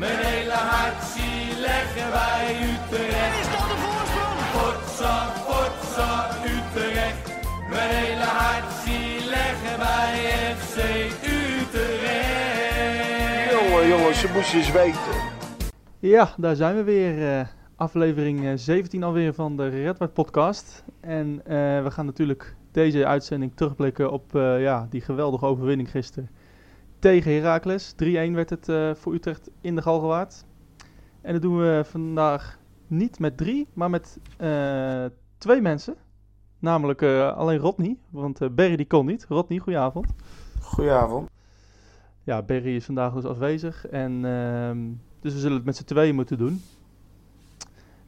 Mijn hele hart zie leggen wij Utrecht. Is dat de voorsprong? Potsa, potsa, Utrecht. Mijn hele hart zie leggen wij FC Utrecht. Jongen, jongens, ze moesten eens weten. Ja, daar zijn we weer. eh, aflevering eh, 17 alweer van de Redward podcast. En eh, we gaan natuurlijk deze uitzending terugblikken op eh, ja, die geweldige overwinning gisteren tegen Heracles. 3-1 werd het eh, voor Utrecht in de Galgenwaard. En dat doen we vandaag niet met drie, maar met eh, twee mensen. Namelijk eh, alleen Rodney, want Berry die kon niet. Rodney, goedenavond. Goedenavond. Ja, Berry is vandaag dus afwezig. En, ehm, dus we zullen het met z'n tweeën moeten doen.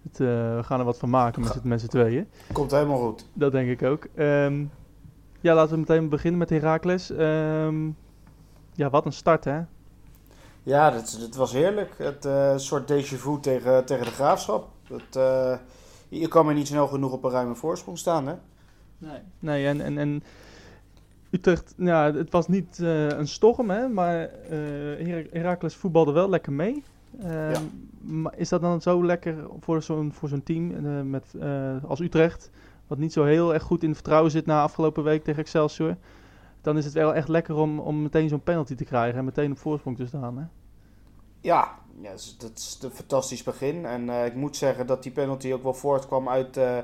Het, we gaan er wat van maken met, z'n- met z'n tweeën. Komt helemaal goed. Dat denk ik ook. Ehm, ja, laten we meteen beginnen met Heracles. Ehm, ja, wat een start hè. Ja, dat, dat was heerlijk. Het eh, soort déjà vu tegen, tegen de graafschap. Het, eh, je kan maar niet snel genoeg op een ruime voorsprong staan, hè? Nee. Nee, en, en, en Utrecht, ja, het was niet eh, een storm hè, maar eh Her- Heracles voetbalde wel lekker mee. Ehm, Ja. Maar is dat dan zo lekker voor zo'n voor zo'n team eh, met, eh, als Utrecht, wat niet zo heel erg goed in vertrouwen zit na afgelopen week tegen Excelsior? Dan is het wel echt lekker om, om meteen zo'n penalty te krijgen en meteen op voorsprong te staan. Hè? Ja, ja dat is- een fantastisch begin. En eh, ik moet zeggen dat die penalty ook wel voortkwam uit, eh,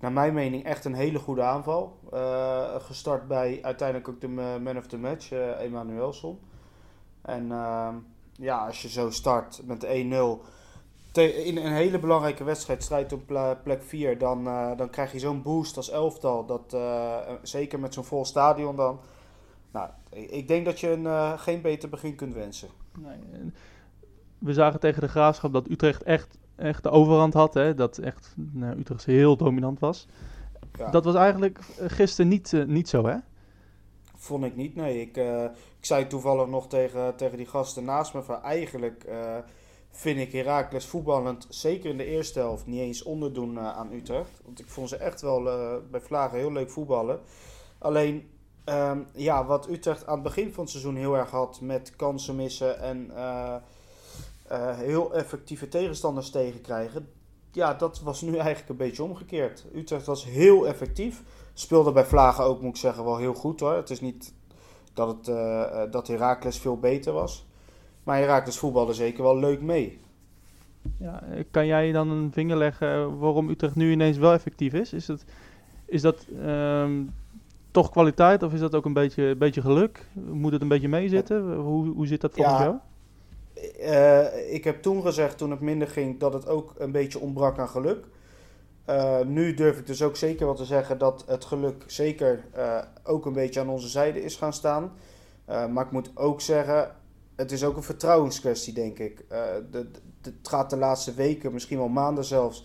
naar mijn mening, echt een hele goede aanval. Eh, gestart bij uiteindelijk ook de ma- man of the match, Emanuelson. En ehm, ja, als je zo start met 1-0 te- in een hele belangrijke wedstrijd, strijd op plek 4, dan, dan krijg je zo'n boost als elftal. Dat, zeker met zo'n vol stadion dan. Nou, ik denk dat je een, eh, geen beter begin kunt wensen. Nee, we zagen tegen de Graafschap dat Utrecht echt, echt de overhand had. Hè? Dat echt nou, Utrecht heel dominant was. Ja. Dat was eigenlijk eh, gisteren niet, eh, niet zo, hè? Vond ik niet, nee. Ik, ik zei toevallig nog tegen, tegen die gasten naast me van eigenlijk vind ik Heracles voetballend, zeker in de eerste helft, niet eens onderdoen aan Utrecht. Want ik vond ze echt wel bij Vlagen heel leuk voetballen. Alleen, ehm, ja, wat Utrecht aan het begin van het seizoen heel erg had met kansen missen en eh, eh, heel effectieve tegenstanders tegenkrijgen. Ja, dat was nu eigenlijk een beetje omgekeerd. Utrecht was heel effectief. Speelde bij Vlagen ook, moet ik zeggen, wel heel goed hoor. Het is niet dat, het, eh, dat Heracles veel beter was. Maar Heracles voetbalde zeker wel leuk mee. Ja, kan jij dan een vinger leggen waarom Utrecht nu ineens wel effectief is? Is dat, is dat ehm, toch kwaliteit of is dat ook een beetje, een beetje geluk? Moet het een beetje meezitten? Hoe, hoe zit dat volgens Ja. jou? Eh, ik heb toen gezegd, toen het minder ging, dat het ook een beetje ontbrak aan geluk. Eh, nu durf ik dus ook zeker wel te zeggen dat het geluk zeker eh, ook een beetje aan onze zijde is gaan staan. Maar ik moet ook zeggen, het is ook een vertrouwenskwestie, denk ik. De, de- het gaat de laatste weken, misschien wel maanden zelfs,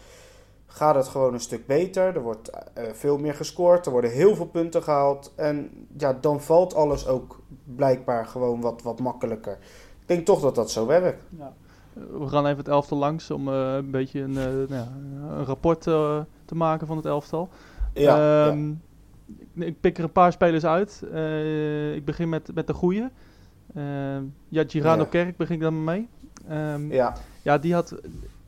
gaat het gewoon een stuk beter. Er wordt eh, veel meer gescoord, er worden heel veel punten gehaald. En ja, dan valt alles ook blijkbaar gewoon wat, wat makkelijker. Ik denk toch dat dat zo werkt. Ja. We gaan even het elftal langs om eh, een beetje een, eh, nou ja, een rapport te maken van het elftal. Ja, ja. Ehm, ik, ik pik er een paar spelers uit. Ik begin met, met de goeie. Ehm, ja, Girano Ja. Kerk begin ik dan mee. Ehm, ja. ja, die had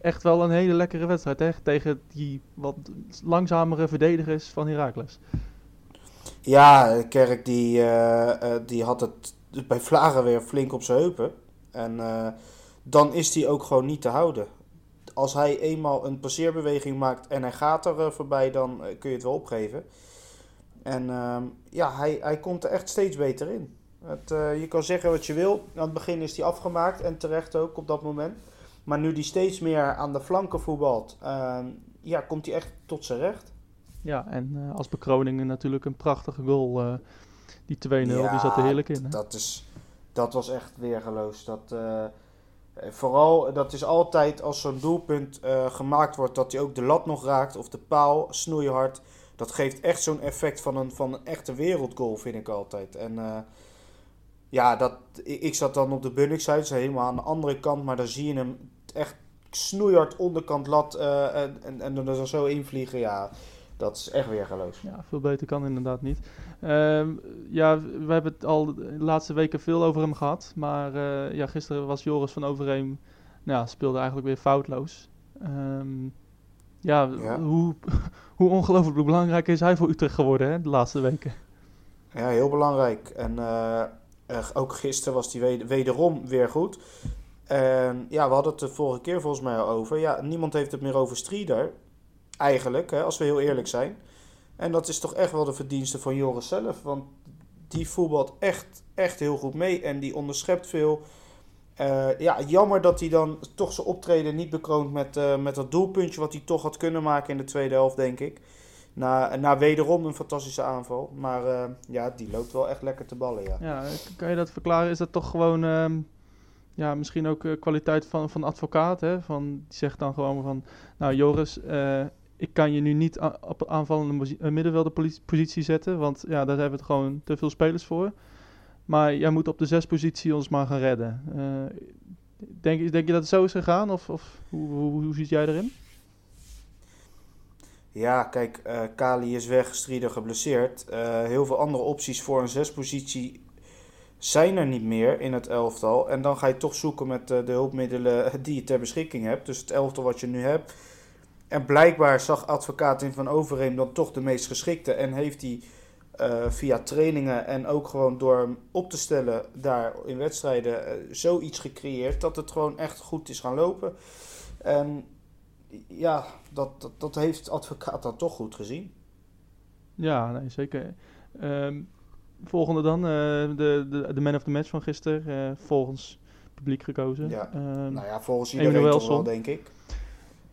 echt wel een hele lekkere wedstrijd hè, tegen die wat langzamere verdedigers van Heracles. Ja, Kerk die, eh, eh, die had het bij Vlagen weer flink op zijn heupen. En eh, dan is hij ook gewoon niet te houden. Als hij eenmaal een passeerbeweging maakt en hij gaat er voorbij, dan kun je het wel opgeven. En ehm, ja, hij, hij komt er echt steeds beter in. Het, je kan zeggen wat je wil. Aan het begin is hij afgemaakt en terecht ook op dat moment. Maar nu hij steeds meer aan de flanken voetbalt, ehm, ja, komt hij echt tot zijn recht. Ja, en eh, als bekroning natuurlijk een prachtige goal. eh, die 2-0, die zat er heerlijk in. Hè? Dat, is, dat was echt weergeloos. Dat, eh, vooral, dat is altijd als zo'n doelpunt gemaakt wordt, dat hij ook de lat nog raakt of de paal snoeihard. Dat geeft echt zo'n effect van een, van een echte wereldgoal, vind ik altijd. En ja, dat, ik, ik zat dan op de Bunnik-site, ze helemaal aan de andere kant, maar dan zie je hem echt snoeihard onderkant lat eh, en, en, en er dan zo invliegen. Ja, dat is echt weergeloos. Ja, veel beter kan inderdaad niet. Ehm, ja, we hebben het al de laatste weken veel over hem gehad. Maar eh, ja, gisteren was Joris van Overheem nou, ja, speelde eigenlijk weer foutloos. Ehm, ja, Ja. hoe, hoe ongelooflijk belangrijk is hij voor Utrecht geworden hè, de laatste weken? Ja, heel belangrijk. En eh, ook gisteren was hij weder- wederom weer goed. En ja, we hadden het de vorige keer volgens mij al over. Ja, niemand heeft het meer over Strieder. Eigenlijk, hè, als we heel eerlijk zijn. En dat is toch echt wel de verdienste van Joris zelf. Want die voetbalt echt, echt heel goed mee. En die onderschept veel. Eh, ja, jammer dat hij dan toch zijn optreden niet bekroont met, eh, met dat doelpuntje wat hij toch had kunnen maken in de tweede helft, denk ik. Na, na wederom een fantastische aanval. Maar eh, ja, die loopt wel echt lekker te ballen, ja. Ja, kan je dat verklaren? Is dat toch gewoon, ehm, ja, misschien ook eh, kwaliteit van, van advocaat, hè? Van, die zegt dan gewoon van, nou Joris, eh, ik kan je nu niet op aanvallende eh, middenvelderpositie zetten, want ja, daar hebben we gewoon te veel spelers voor. Maar jij moet op de zes positie ons maar gaan redden. Eh, denk, denk je dat het zo is gegaan, of, of hoe, hoe, zit jij erin? Ja, kijk, Kali is weg, Strieder geblesseerd. Heel veel andere opties voor een zespositie zijn er niet meer in het elftal. En dan ga je toch zoeken met eh, de hulpmiddelen die je ter beschikking hebt. Dus het elftal wat je nu hebt. En blijkbaar zag advocaat in Van Overheem dan toch de meest geschikte. En heeft hij eh, via trainingen en ook gewoon door hem op te stellen daar in wedstrijden eh, zoiets gecreëerd dat het gewoon echt goed is gaan lopen. En ja, dat, dat, dat heeft advocaat dan toch goed gezien. Ja, nee, zeker. Ehm, volgende dan, eh, de, de, de man of the match van gisteren, eh, volgens publiek gekozen. Ja. Ehm, Nou ja, volgens iedereen toch wel, denk ik.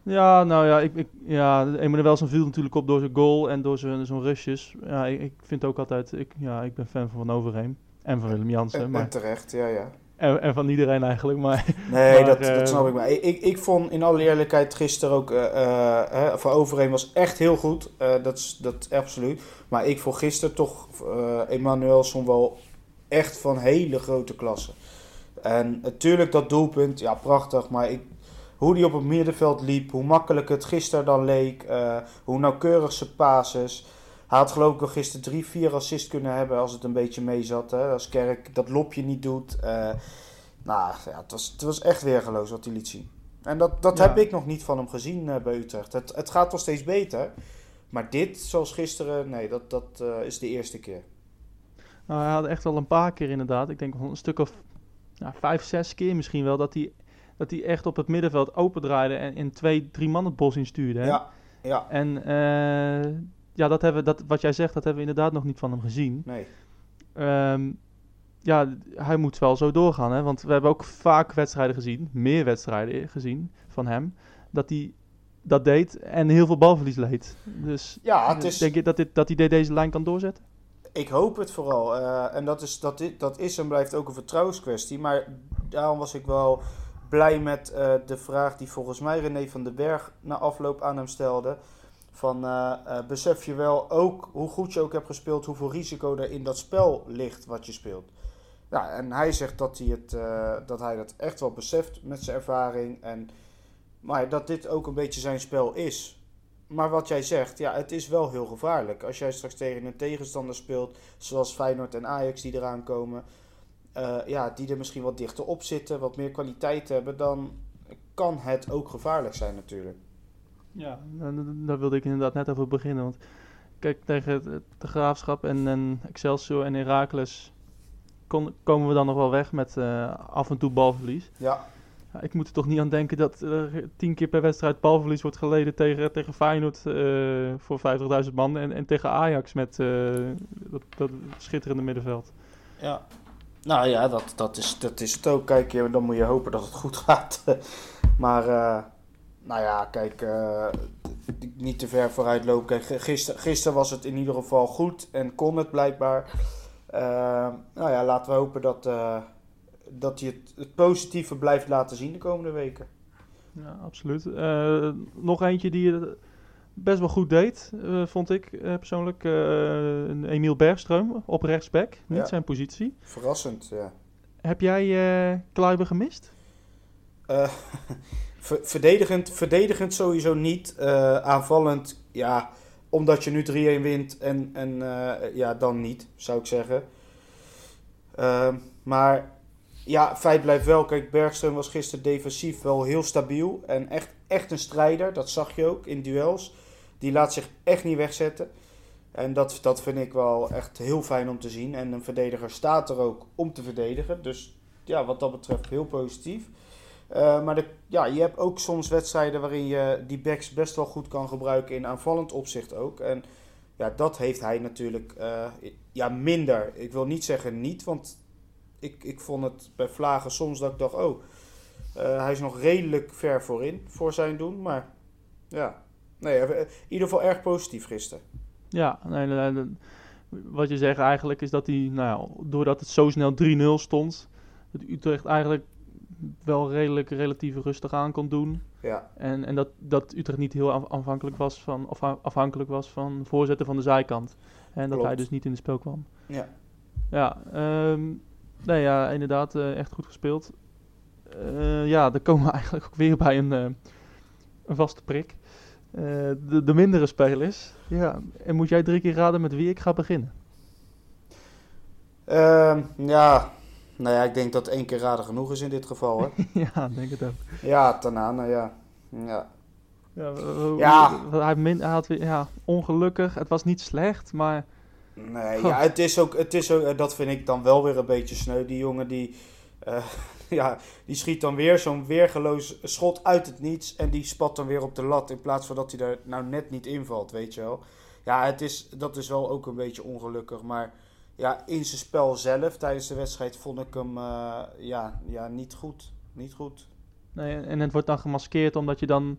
Ja, nou ja, ik, ik, ja Emanuelson viel natuurlijk op door zijn goal en door zijn, zo'n rushes. Ja, ik, ik vind ook altijd, ik, ja, ik ben fan van Van Overheem. En van Willem Jansen, En, en maar, terecht, ja, ja. En, en van iedereen eigenlijk. Maar Nee, Maar, dat, eh, dat snap ik. Maar ik, ik, vond in alle eerlijkheid gisteren ook... eh eh, hè, Van Overheem was echt heel goed. Eh, dat, is, dat absoluut. Maar ik vond gisteren toch eh Emanuelson wel echt van hele grote klasse. En natuurlijk dat doelpunt, ja prachtig. Maar ik, hoe die op het middenveld liep, hoe makkelijk het gisteren dan leek. eh, hoe nauwkeurig zijn pases. Hij had geloof ik gisteren drie, vier assists kunnen hebben als het een beetje mee zat. Hè? Als Kerk dat lopje niet doet. eh, nou, ja, het, was, het was echt weergeloos wat hij liet zien. En dat, dat Ja. heb ik nog niet van hem gezien eh, bij Utrecht. Het, het gaat wel steeds beter. Maar dit, zoals gisteren, nee, dat, dat eh, is de eerste keer. nou, hij had echt wel een paar keer inderdaad, ik denk een stuk of nou, vijf, zes keer misschien wel, dat hij, dat hij echt op het middenveld opendraaide en in twee, drie man het bos instuurde. Hè? Ja, ja, En ja, dat hebben, dat, wat jij zegt, dat hebben we inderdaad nog niet van hem gezien. nee. Ehm, ja, hij moet wel zo doorgaan. Hè? Want we hebben ook vaak wedstrijden gezien, meer wedstrijden gezien van hem, dat hij dat deed en heel veel balverlies leed. Dus Ja, het is, denk je dat, dit, dat hij deze lijn kan doorzetten? ik hoop het vooral. Eh, en dat is, dat, dat is en blijft ook een vertrouwenskwestie. Maar daarom was ik wel blij met eh, de vraag die volgens mij René van den Berg na afloop aan hem stelde. Van, eh, eh, besef je wel ook, hoe goed je ook hebt gespeeld, hoeveel risico er in dat spel ligt wat je speelt. Ja, en hij zegt dat hij, het, eh, dat hij dat echt wel beseft met zijn ervaring. En, maar dat dit ook een beetje zijn spel is. Maar wat jij zegt, ja, het is wel heel gevaarlijk. Als jij straks tegen een tegenstander speelt, zoals Feyenoord en Ajax die eraan komen, ja, die er misschien wat dichter op zitten, wat meer kwaliteit hebben, dan kan het ook gevaarlijk zijn natuurlijk. Ja, en daar wilde ik inderdaad net over beginnen. Want kijk, tegen het, de Graafschap en, en Excelsior en Heracles kon, komen we dan nog wel weg met eh, af en toe balverlies. Ja, Ja, ik moet er toch niet aan denken dat er tien keer per wedstrijd balverlies wordt geleden tegen, tegen Feyenoord eh, voor 50.000 man. En, en tegen Ajax met eh, dat, dat schitterende middenveld. ja. Nou ja, dat, dat, is, dat is het ook. Kijk, dan moet je hopen dat het goed gaat. maar, eh, nou ja, kijk, eh, niet te ver vooruit lopen. Kijk, gisteren, gisteren was het in ieder geval goed en kon het blijkbaar. Eh, nou ja, laten we hopen dat, eh, dat hij het, het positieve blijft laten zien de komende weken. Ja, absoluut. Nog eentje die het best wel goed deed, vond ik persoonlijk. Emiel Bergström op rechtsback, niet Ja. zijn positie. Verrassend, ja. Heb jij eh Kluiber gemist? Ver- verdedigend, verdedigend sowieso niet. Eh, aanvallend, ja, omdat je nu 3-1 wint en, en eh, ja, dan niet, zou ik zeggen. Ehm, maar ja, feit blijft wel. Kijk, Bergström was gisteren defensief wel heel stabiel. En echt, echt een strijder. Dat zag je ook in duels. Die laat zich echt niet wegzetten. En dat, dat vind ik wel echt heel fijn om te zien. En een verdediger staat er ook om te verdedigen. Dus ja, wat dat betreft heel positief. Uh, maar de, ja, je hebt ook soms wedstrijden waarin je die backs best wel goed kan gebruiken in aanvallend opzicht ook. En ja, dat heeft hij natuurlijk uh, ja, minder. Ik wil niet zeggen niet, want ik, ik vond het bij Vlagen soms dat ik dacht, oh, uh, hij is nog redelijk ver voorin voor zijn doen. Maar ja, nee, in ieder geval erg positief gisteren. Ja, nee, wat je zegt eigenlijk is dat hij, nou, doordat het zo snel 3-0 stond, dat Utrecht eigenlijk wel redelijk relatief rustig aan kon doen. Ja. En, en dat, dat Utrecht niet heel afhankelijk was van, of afhankelijk was van voorzetten van de zijkant. En dat hij dus niet in het spel kwam. Ja. Ja, um, nee, ja inderdaad, uh, echt goed gespeeld. Uh, ja, dan komen we eigenlijk ook weer bij een, uh, een vaste prik. de, de mindere spelers. Ja, en moet jij drie keer raden met wie ik ga beginnen? Uh, ja, nou ja, ik denk dat één keer raden genoeg is in dit geval. Hè? ja, denk het ook. Ja, Tanana, ja. Ja. Ja, ja. Hij, min, hij had weer, ja, ongelukkig. Het was niet slecht, maar... Nee, ja, het is ook, het is ook, dat vind ik dan wel weer een beetje sneu. Die jongen die, uh, ja, die schiet dan weer zo'n weergeloos schot uit het niets. En die spat dan weer op de lat in plaats van dat hij er nou net niet invalt, weet je wel. Ja, het is, dat is wel ook een beetje ongelukkig, maar ja, in zijn spel zelf tijdens de wedstrijd vond ik hem uh, ja, ja, niet goed. Niet goed. Nee, en het wordt dan gemaskeerd omdat je dan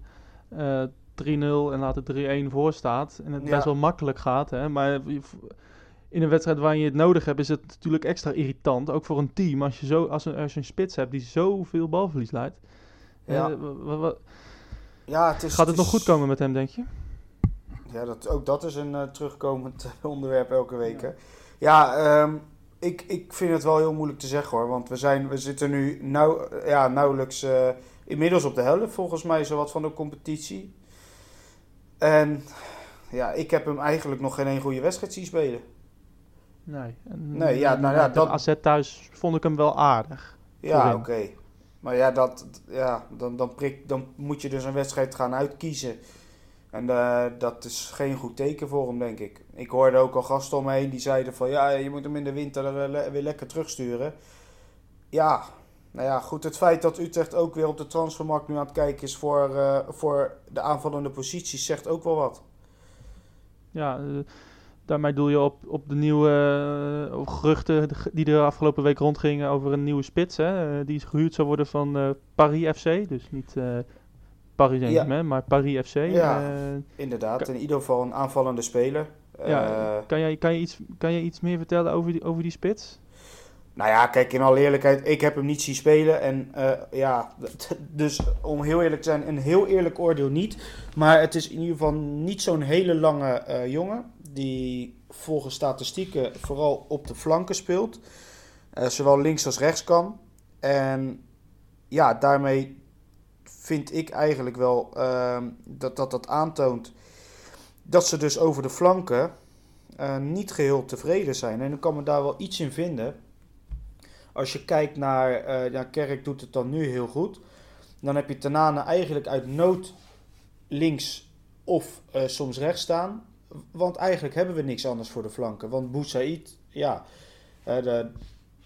uh, 3-0 en later 3-1 voor staat. En het ja. best wel makkelijk gaat. Hè? Maar in een wedstrijd waar je het nodig hebt, is het natuurlijk extra irritant. Ook voor een team. Als je, zo, als een, als je een spits hebt die zoveel balverlies leidt. Ja. Uh, ja, het is, gaat het, het is... nog goed komen met hem, denk je? Ja, dat, ook dat is een terugkomend onderwerp elke week. Ja. Hè? Ja, um, ik, ik vind het wel heel moeilijk te zeggen hoor. Want we, zijn, we zitten nu nauw, ja, nauwelijks uh, inmiddels op de helft volgens mij zowat van de competitie. En ja, ik heb hem eigenlijk nog geen één goede wedstrijd zien spelen. Nee. En, nee, ja, nou ja, dat... AZ thuis vond ik hem wel aardig. Ja, oké. Okay. Maar ja, dat, ja dan, dan, prik, dan moet je dus een wedstrijd gaan uitkiezen. En uh, dat is geen goed teken voor hem, denk ik. Ik hoorde ook al gasten om me heen die zeiden van... ja, je moet hem in de winter uh, weer lekker terugsturen. Ja, nou ja, goed. Het feit dat Utrecht ook weer op de transfermarkt nu aan het kijken is... voor, uh, voor de aanvallende posities, zegt ook wel wat. Ja, daarmee doel je op, op de nieuwe geruchten die de afgelopen week rondgingen over een nieuwe spits. Hè, die gehuurd zou worden van Paris FC. Dus niet Paris Saint-Germain, ja. maar Paris FC. Ja, inderdaad. In ieder geval een aanvallende speler. Ja, kan, jij, kan, je iets, kan je iets meer vertellen over die, over die spits? Nou ja, kijk, in alle eerlijkheid, ik heb hem niet zien spelen. En uh, ja, dus om heel eerlijk te zijn, een heel eerlijk oordeel niet. Maar het is in ieder geval niet zo'n hele lange uh, jongen. Die volgens statistieken vooral op de flanken speelt. Uh, zowel links als rechts kan. En ja, daarmee vind ik eigenlijk wel dat, dat dat aantoont dat ze dus over de flanken niet geheel tevreden zijn. En ik kan me daar wel iets in vinden. Als je kijkt naar, uh, ja, Kerk doet het dan nu heel goed. Dan heb je Tanane eigenlijk uit nood links of uh, soms rechts staan. Want eigenlijk hebben we niks anders voor de flanken. Want Boussaïd, ja, de,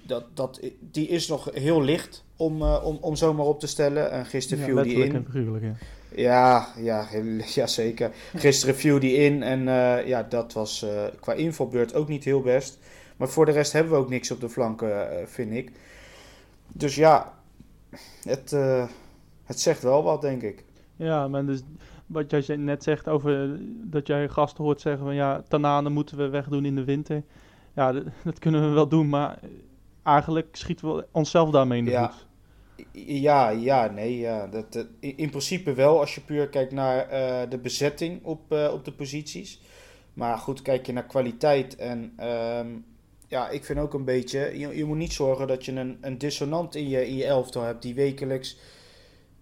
dat, dat, die is nog heel licht om, om, om zomaar op te stellen. En gisteren ja, viel die in. En ja. Ja, ja, ja, zeker. Gisteren viel die in en ja, dat was qua invalbeurt ook niet heel best. Maar voor de rest hebben we ook niks op de flanken, uh, vind ik. Dus ja, het, uh, het zegt wel wat, denk ik. Ja, maar dus wat jij net zegt over dat jij gasten hoort zeggen van ja, Tanane moeten we wegdoen in de winter. Ja, dat, dat kunnen we wel doen, maar eigenlijk schieten we onszelf daarmee in de ja. voet. Ja, ja, nee, ja. Dat, dat, in principe wel als je puur kijkt naar uh, de bezetting op, uh, op de posities. Maar goed, kijk je naar kwaliteit en um, ja, ik vind ook een beetje, je, je moet niet zorgen dat je een, een dissonant in je, in je elftal hebt die wekelijks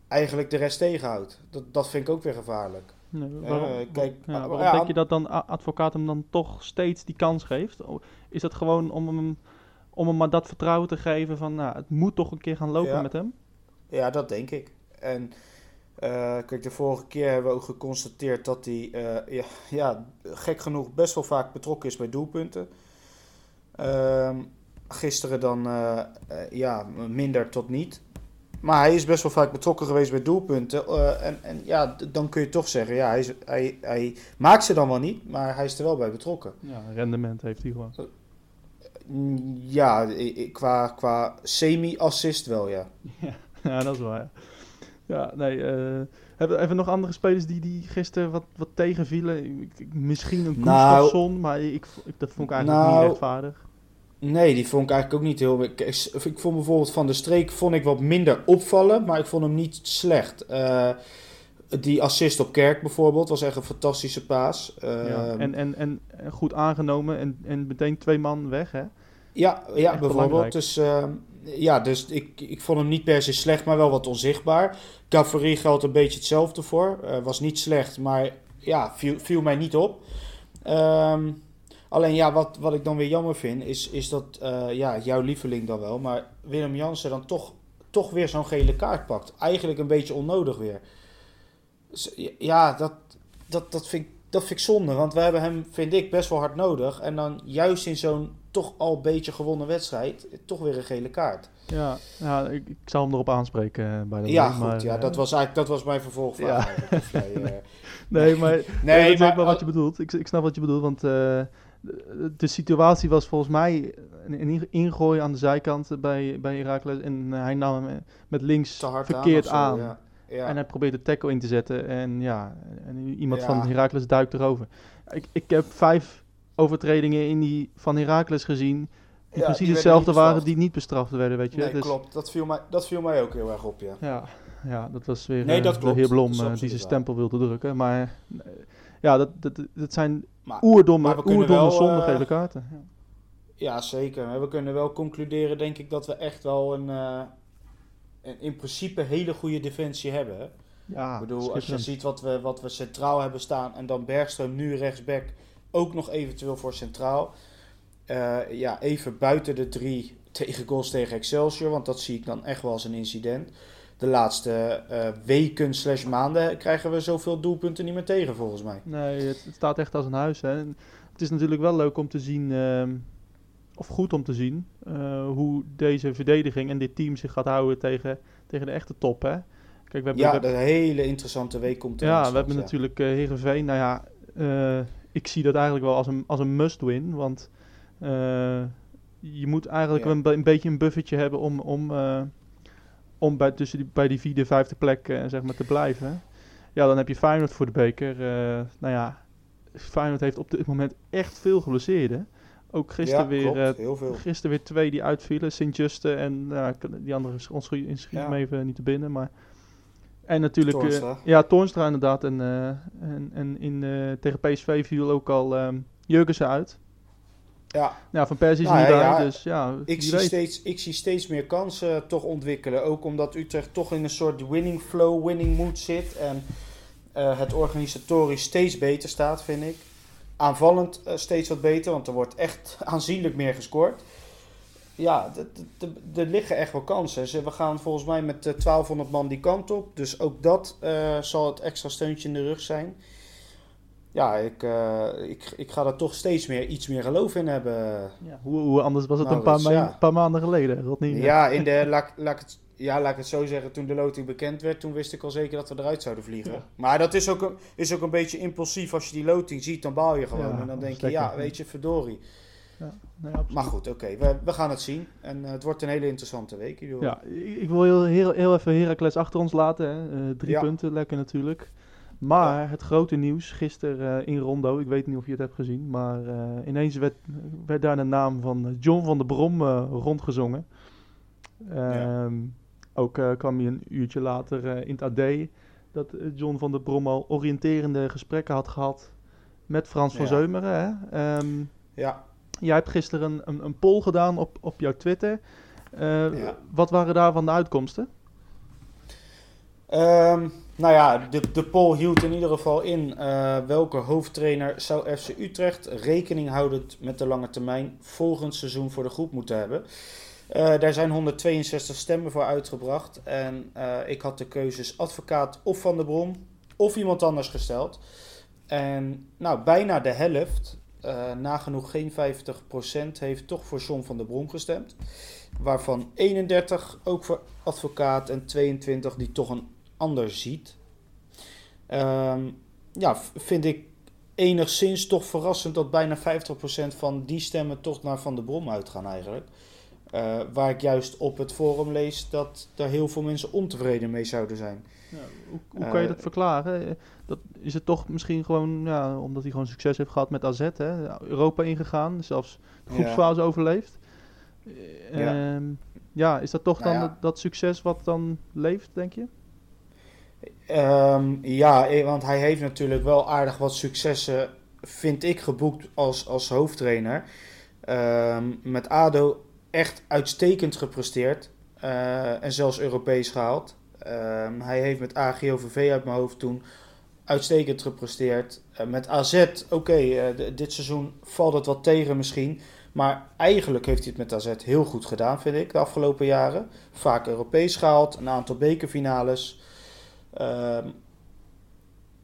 eigenlijk de rest tegenhoudt. Dat, dat vind ik ook weer gevaarlijk. Nee, waarom, uh, kijk, ja, waarom ja, denk je dat dan advocaat hem dan toch steeds die kans geeft? Is dat gewoon om hem, om hem maar dat vertrouwen te geven van, nou, het moet toch een keer gaan lopen Ja. met hem. Ja, dat denk ik. En eh, kijk, de vorige keer hebben we ook geconstateerd dat hij, eh, ja, ja, gek genoeg, best wel vaak betrokken is bij doelpunten. Ehm, gisteren dan, eh, ja, minder tot niet. Maar hij is best wel vaak betrokken geweest bij doelpunten. en, en ja, dan kun je toch zeggen, ja, hij, is, hij, hij maakt ze dan wel niet, maar hij is er wel bij betrokken. Ja, rendement heeft hij gewoon. Ja, qua, qua semi-assist wel, ja. ja, dat is waar. Ja, nee. eh, hebben, we nog andere spelers die, die gisteren wat, wat tegenvielen? Misschien een Nou- Gustafsson, maar ik, ik, dat vond ik eigenlijk Nou, niet rechtvaardig. Nee, die vond ik eigenlijk ook niet heel... Ik, ik vond bijvoorbeeld Van de Streek vond ik wat minder opvallen, maar ik vond hem niet slecht. Eh, die assist op Kerk bijvoorbeeld was echt een fantastische paas. ja. Ehm, en, en, en goed aangenomen en, en meteen twee man weg, hè? Ja, ja Echt bijvoorbeeld. belangrijk. Dus, ehm, ja, dus ik, ik vond hem niet per se slecht, maar wel wat onzichtbaar. Cavalerie geldt een beetje hetzelfde voor. Eh, was niet slecht, maar ja, viel, viel mij niet op. Ehm, alleen ja, wat, wat ik dan weer jammer vind, is, is dat eh, ja, jouw lieveling dan wel, maar Willem Jansen dan toch, toch weer zo'n gele kaart pakt. Eigenlijk een beetje onnodig weer. Ja, dat, dat, dat, vind ik, dat vind ik zonde, want we hebben hem, vind ik, best wel hard nodig. En dan juist in zo'n toch al beetje gewonnen wedstrijd, toch weer een gele kaart. Ja, ja ik, ik zal hem erop aanspreken eh, bij de Ja, goed. maar, ja, eh, dat was eigenlijk dat was mijn vervolgvraag. Ja. jij, eh, Nee, maar nee, ik snap wel maar, wat je bedoelt. Ik, ik snap wat je bedoelt, want de, de situatie was volgens mij een, ingooi aan de zijkant bij, bij Herakles. En hij nam hem met links verkeerd aan. Ja. Ja. En hij probeert de tackle in te zetten. En ja, en iemand Ja. van Herakles duikt erover. Ik, ik heb vijf overtredingen in die van Herakles gezien. Die Ja, precies die hetzelfde waren die niet bestraft werden, weet je. Nee, Dus, klopt. Dat viel, mij, dat viel mij ook heel erg op, ja. Ja, ja, dat was weer Nee, eh, de heer Blom eh, die zijn stempel wilde drukken. Maar eh, ja, dat, dat, dat zijn Maar, oerdomme, maar oerdomme wel, zonder gele kaarten. Ja. ja, zeker. We kunnen wel concluderen, denk ik, dat we echt wel een, een in principe hele goede defensie hebben. Ja, ik bedoel, als je ziet wat we, wat we centraal hebben staan en dan Bergström nu rechtsback ook nog eventueel voor centraal. Eh, ja, even buiten de drie tegen goals tegen Excelsior, want dat zie ik dan echt wel als een incident. De laatste eh, weken slash maanden krijgen we zoveel doelpunten niet meer tegen volgens mij. Nee, het, het staat echt als een huis. Hè. En Het is natuurlijk wel leuk om te zien, ehm, of goed om te zien, eh, hoe deze verdediging en dit team zich gaat houden tegen, tegen de echte top. Hè. Kijk, we hebben, Ja, we- een hele interessante week komt ja, we hebben ja. natuurlijk eh Heerenveen. Nou ja, eh, ik zie dat eigenlijk wel als een, als een must-win. Want je moet eigenlijk Ja. een, een beetje een buffertje hebben om, om, om bij, tussen die, bij die vierde, vijfde plek zeg maar te blijven. Ja, dan heb je Feyenoord voor de beker. Nou ja, Feyenoord heeft op dit moment echt veel geblesseerden. Ook gisteren ja, weer klopt, eh, heel veel. Gisteren weer twee die uitvielen. Sint-Juste en nou, die andere ons schiet Ja. even niet te binnen. Maar... En natuurlijk... eh, Toornstra. ja, Toornstra inderdaad. En, eh, en, en in, tegen PSV viel ook al ehm Jurgensen uit. Ja, Ja, Van Persie is Nou niet ja, ja, Dus ja, ik zie, weet. steeds, ik zie steeds meer kansen toch ontwikkelen. Ook omdat Utrecht toch in een soort winning flow, winning mood zit. En het organisatorisch steeds beter staat, vind ik. Aanvallend eh, steeds wat beter, want er wordt echt aanzienlijk meer gescoord. Ja, er liggen echt wel kansen. Ze- We gaan volgens mij met eh, 1200 man die kant op. Dus ook dat eh, zal het extra steuntje in de rug zijn. Ja, ik, eh, ik, ik ga er toch steeds meer iets meer geloof in hebben. Ja, hoe, hoe anders was het Nou, een paar, dus, ma- ja. paar maanden geleden, Rodney? Ja, in de, laat, laat ik het, ja, laat ik het zo zeggen. Toen de loting bekend werd, toen wist ik al zeker dat we eruit zouden vliegen. Ja. Maar dat is ook, een, is ook een beetje impulsief. Als je die loting ziet, dan baal je gewoon. En dan denk je, ja, weet je, verdorie. Nee. Maar goed, oké. we, we gaan het zien. En eh, het wordt een hele interessante week. Ja, ik, ik wil heel, heel, heel even Heracles achter ons laten. Hè. Eh, drie punten, lekker natuurlijk. Maar het grote nieuws gisteren eh, in Rondo, ik weet niet of je het hebt gezien, maar ineens werd, werd daar de naam van John van der Brom rondgezongen. Ja. Ook eh, kwam hij een uurtje later eh, in het AD dat eh, John van der Brom al oriënterende gesprekken had gehad met Frans van Ja. Zeumeren. Hè? Ehm, Ja, Jij hebt gisteren een, een, een poll gedaan op, op jouw Twitter. Ja. Wat waren daarvan de uitkomsten? Ehm, nou ja, de, de poll hield in ieder geval in uh, welke hoofdtrainer zou FC Utrecht rekening houdend met de lange termijn volgend seizoen voor de groep moeten hebben. Uh, daar zijn 162 stemmen voor uitgebracht en uh, ik had de keuzes advocaat of Van der Brom of iemand anders gesteld. En nou, bijna de helft, nagenoeg geen 50%, heeft toch voor John van der Brom gestemd. Waarvan 31 ook voor advocaat en 22 die toch een ander ziet. Um, ja, vind ik enigszins toch verrassend dat bijna 50% van die stemmen toch naar Van de Brom uitgaan eigenlijk. Uh, waar ik juist op het forum lees dat daar heel veel mensen ontevreden mee zouden zijn. Ja, hoe, hoe kan je dat uh, verklaren? Dat, is het toch misschien gewoon ja, omdat hij gewoon succes heeft gehad met AZ, hè? Europa ingegaan, zelfs de groepsfase ja. overleefd. Ja. Uh, ja. is dat toch nou dan dat, dat succes wat dan leeft, denk je? Um, ja, eh, want hij heeft natuurlijk wel aardig wat successen, vind ik, geboekt als, als hoofdtrainer. Um, met ADO echt uitstekend gepresteerd uh, en zelfs Europees gehaald. Um, hij heeft met AGOVV uit mijn hoofd toen uitstekend gepresteerd. Uh, met AZ, oké, uh, dit seizoen valt het wat tegen misschien. Maar eigenlijk heeft hij het met AZ heel goed gedaan, vind ik, de afgelopen jaren. Vaak Europees gehaald, een aantal bekerfinales. Uh,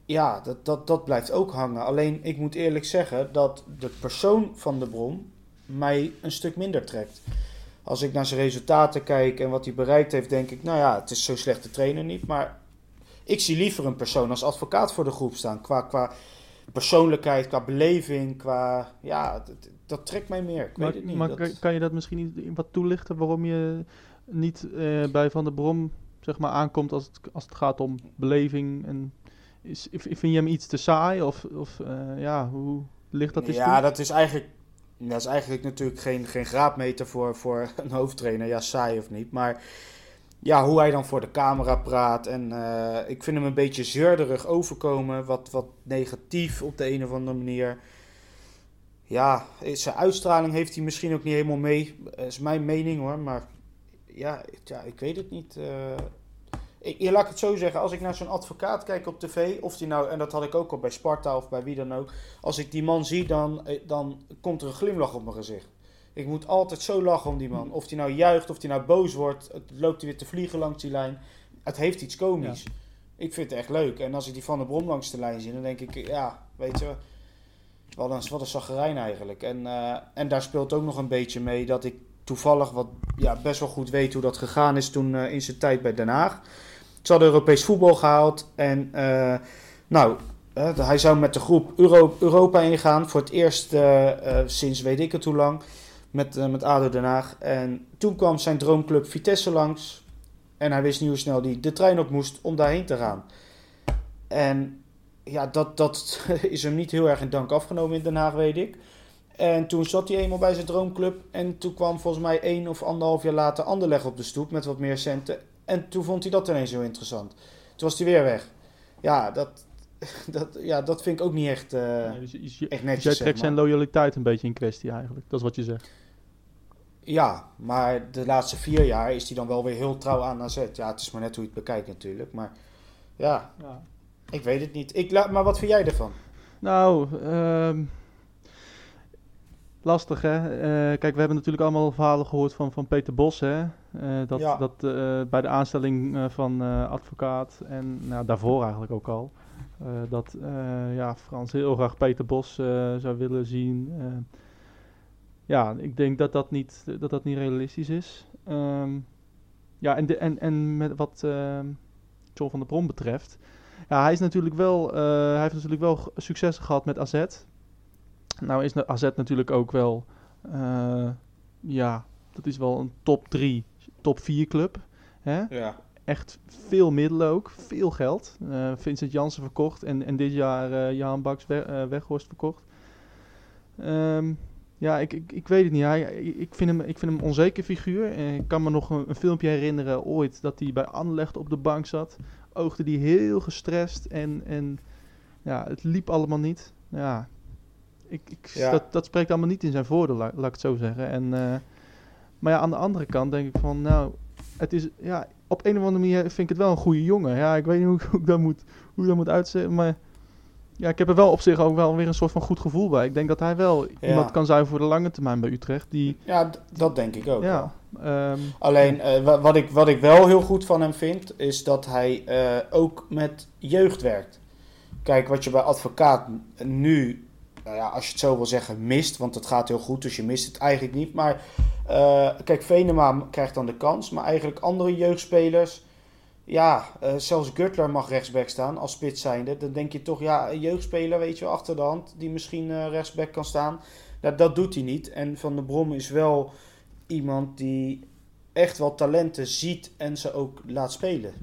ja, dat, dat, dat blijft ook hangen. Alleen ik moet eerlijk zeggen dat de persoon van de Bron mij een stuk minder trekt. Als ik naar zijn resultaten kijk en wat hij bereikt heeft, denk ik, nou ja, het is zo slecht de trainer niet. Maar ik zie liever een persoon als advocaat voor de groep staan. Qua, qua persoonlijkheid, qua beleving, qua. Ja, dat, dat trekt mij meer. Ik maar, weet het niet. Maar dat... kan je dat misschien niet wat toelichten waarom je niet uh, bij Van der Brom zeg maar, aankomt als het, als het gaat om beleving? En is, vind je hem iets te saai? Of, of uh, ja, hoe ligt dat? Ja, toe? dat is eigenlijk, dat is eigenlijk natuurlijk geen, geen graadmeter voor, voor een hoofdtrainer. Ja, saai of niet. Maar ja, hoe hij dan voor de camera praat. En uh, ik vind hem een beetje zeurderig overkomen. Wat, wat negatief op de een of andere manier. Ja, zijn uitstraling heeft hij misschien ook niet helemaal mee. Dat is mijn mening hoor. Maar ja, ja ik weet het niet. Uh, ik, laat ik het zo zeggen, als ik naar zo'n advocaat kijk op tv, of die nou, en dat had ik ook al bij Sparta of bij wie dan ook, als ik die man zie, dan, dan komt er een glimlach op mijn gezicht. Ik moet altijd zo lachen om die man. Of die nou juicht, of die nou boos wordt, het loopt hij weer te vliegen langs die lijn. Het heeft iets komisch. Ja. Ik vind het echt leuk. En als ik die van de Brom langs de lijn zie, dan denk ik, ja, weet je, wat een, wat een zaggerijn eigenlijk. En, uh, en daar speelt ook nog een beetje mee dat ik toevallig wat, ja, best wel goed weet hoe dat gegaan is toen uh, in zijn tijd bij Den Haag. Ze hadden Europees voetbal gehaald. En uh, nou, uh, hij zou met de groep Euro Europa ingaan. Voor het eerst uh, sinds weet ik het hoe lang. Met, met ADO Den Haag. En toen kwam zijn droomclub Vitesse langs. En hij wist niet hoe snel hij de trein op moest om daarheen te gaan. En ja, dat, dat is hem niet heel erg in dank afgenomen in Den Haag, weet ik. En toen zat hij eenmaal bij zijn droomclub. En toen kwam volgens mij één of anderhalf jaar later Anderleg op de stoep met wat meer centen. En toen vond hij dat ineens zo interessant. Toen was hij weer weg. Ja, dat, dat, ja, dat vind ik ook niet echt, uh, nee, dus je, echt netjes. Jij trekt zijn loyaliteit een beetje in kwestie eigenlijk. Dat is wat je zegt. Ja, maar de laatste vier jaar is hij dan wel weer heel trouw aan AZ. Ja, het is maar net hoe je het bekijkt natuurlijk. Maar ja, ja. ik weet het niet. Ik, maar wat vind jij ervan? Nou, um, lastig hè. Uh, kijk, we hebben natuurlijk allemaal verhalen gehoord van, van Peter Bos hè. Uh, dat, ja. dat uh, bij de aanstelling van advocaat en nou, daarvoor eigenlijk ook al. dat ja, Frans heel graag Peter Bos zou willen zien. ja, ik denk dat dat niet, dat dat niet realistisch is. Um, ja, en, de, en, en met wat John van der Brom betreft. Ja, hij, is natuurlijk wel, hij heeft natuurlijk wel succes gehad met AZ. Nou is AZ natuurlijk ook wel, uh, ja, dat is wel een top 3, top 4 club. Hè? Ja. Echt veel middelen ook, veel geld. Uh, Vincent Jansen verkocht en, en dit jaar uh, Jan Baks we, Weghorst verkocht. Um, ja, ik, ik, ik weet het niet. Hij, ik, vind hem, ik vind hem een onzeker figuur. Ik kan me nog een, een filmpje herinneren ooit dat hij bij Anderlecht op de bank zat. Oogde die heel gestrest en, en ja, het liep allemaal niet. Ja, ik, ik, ja. dat, dat spreekt allemaal niet in zijn voordeel, laat, laat ik het zo zeggen. En, uh, maar ja, aan de andere kant denk ik van, nou, het is, ja, op een of andere manier vind ik het wel een goede jongen. Ja, ik weet niet hoe, ik- hoe ik dat moet, hoe dat moet uitzetten, maar ja, ik heb er wel op zich ook wel weer een soort van goed gevoel bij. Ik denk dat hij wel iemand kan zijn voor de lange termijn bij Utrecht. Die, Ja, dat denk ik ook. ja, ehm, Alleen eh, wa- wat, ik, wat ik wel heel goed van hem vind, is dat hij eh, ook met jeugd werkt. Kijk, wat je bij advocaat nu, nou ja, als je het zo wil zeggen, mist, want het gaat heel goed, dus je mist het eigenlijk niet. Maar eh, kijk, Venema krijgt dan de kans, maar eigenlijk andere jeugdspelers, ja, eh, zelfs Gutler mag rechtsback staan als spits zijnde. Dan denk je toch, ja, een jeugdspeler, weet je wel, achter de hand, die misschien eh, rechtsback kan staan. Nou, dat doet hij niet. En Van der Brom is wel iemand die echt wel talenten ziet en ze ook laat spelen.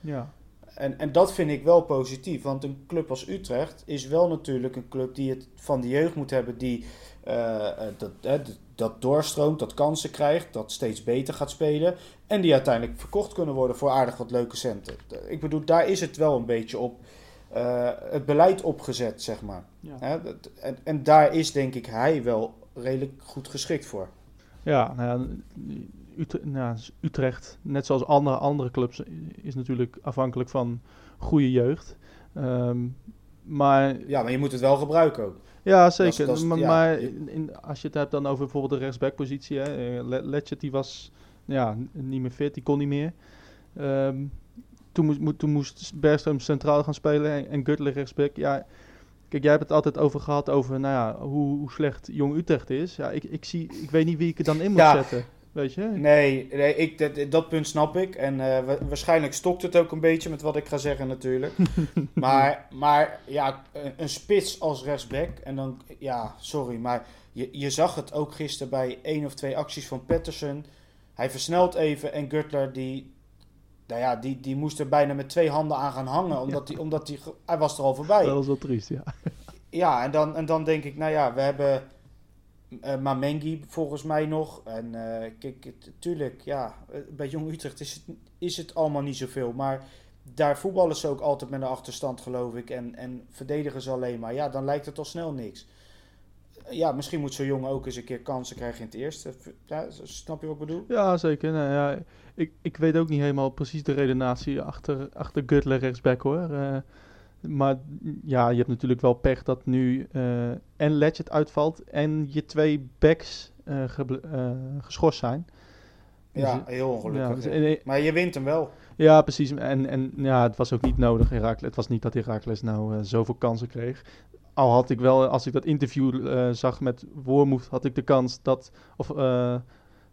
ja. En, en dat vind ik wel positief, want een club als Utrecht is wel natuurlijk een club die het van de jeugd moet hebben, die eh, eh, dat, dat doorstroomt, dat kansen krijgt, dat steeds beter gaat spelen en die uiteindelijk verkocht kunnen worden voor aardig wat leuke centen. Ik bedoel, daar is het wel een beetje op eh, het beleid opgezet, zeg maar. Ja. Hè, dat- en, en daar is denk ik hij wel redelijk goed geschikt voor. Ja, nou ja, Ute- nou, Utrecht, net zoals andere, andere clubs, is natuurlijk afhankelijk van goede jeugd. Ehm, maar Ja, maar je moet het wel gebruiken ook. ja, zeker. dat is- maar ja. maar in, in- als je het hebt dan over bijvoorbeeld de rechtsbackpositie, eh, Le- Letchert die was ja, niet meer fit, die kon niet meer. Ehm, toen, moest, moet- toen moest Bergström centraal gaan spelen en, en Gutler rechtsback. Ja, kijk, jij hebt het altijd over gehad over nou ja, hoe, hoe slecht Jong Utrecht is. Ja, ik, ik, zie, ik weet niet wie ik er dan in moet Ja. zetten. Weet je? Nee, nee ik, dat, dat punt snap ik. En eh, wa- waarschijnlijk stokt het ook een beetje met wat ik ga zeggen natuurlijk. maar, maar ja, een, spits als rechtsback. En dan, ja, sorry, maar je, je zag het ook gisteren bij één of twee acties van Patterson. Hij versnelt even en Gutler die... Nou ja, die, die moest er bijna met twee handen aan gaan hangen. Omdat, hij, omdat ge- hij was er al voorbij. Dat was wel triest, ja. Ja, en dan, en dan denk ik, nou ja, we hebben eh Mamengi volgens mij nog. En eh, kijk, tuurlijk, ja, eh, bij Jong Utrecht is het, is het allemaal niet zoveel. Maar daar voetballen ze ook altijd met een achterstand, geloof ik. En, en verdedigen ze alleen maar. Ja, dan lijkt het al snel niks. Ja, misschien moet zo'n jongen ook eens een keer kansen krijgen in het eerste. Ja, snap je wat ik bedoel? Ja, zeker. Nou, ja, ik, ik weet ook niet helemaal precies de redenatie achter, achter Gutler rechtsback hoor. Maar ja, je hebt natuurlijk wel pech dat nu eh, en Legend uitvalt en je twee backs eh, geschorst zijn. Dus, Ja, eh, heel ongelukkig. ja, dus- Maar je wint hem wel. Ja, precies. En, en ja, het was ook niet nodig. Herakles. Het was niet dat Herakles nou zoveel kansen kreeg. Al had ik wel, als ik dat interview zag met Wormoed, had ik de kans dat. Of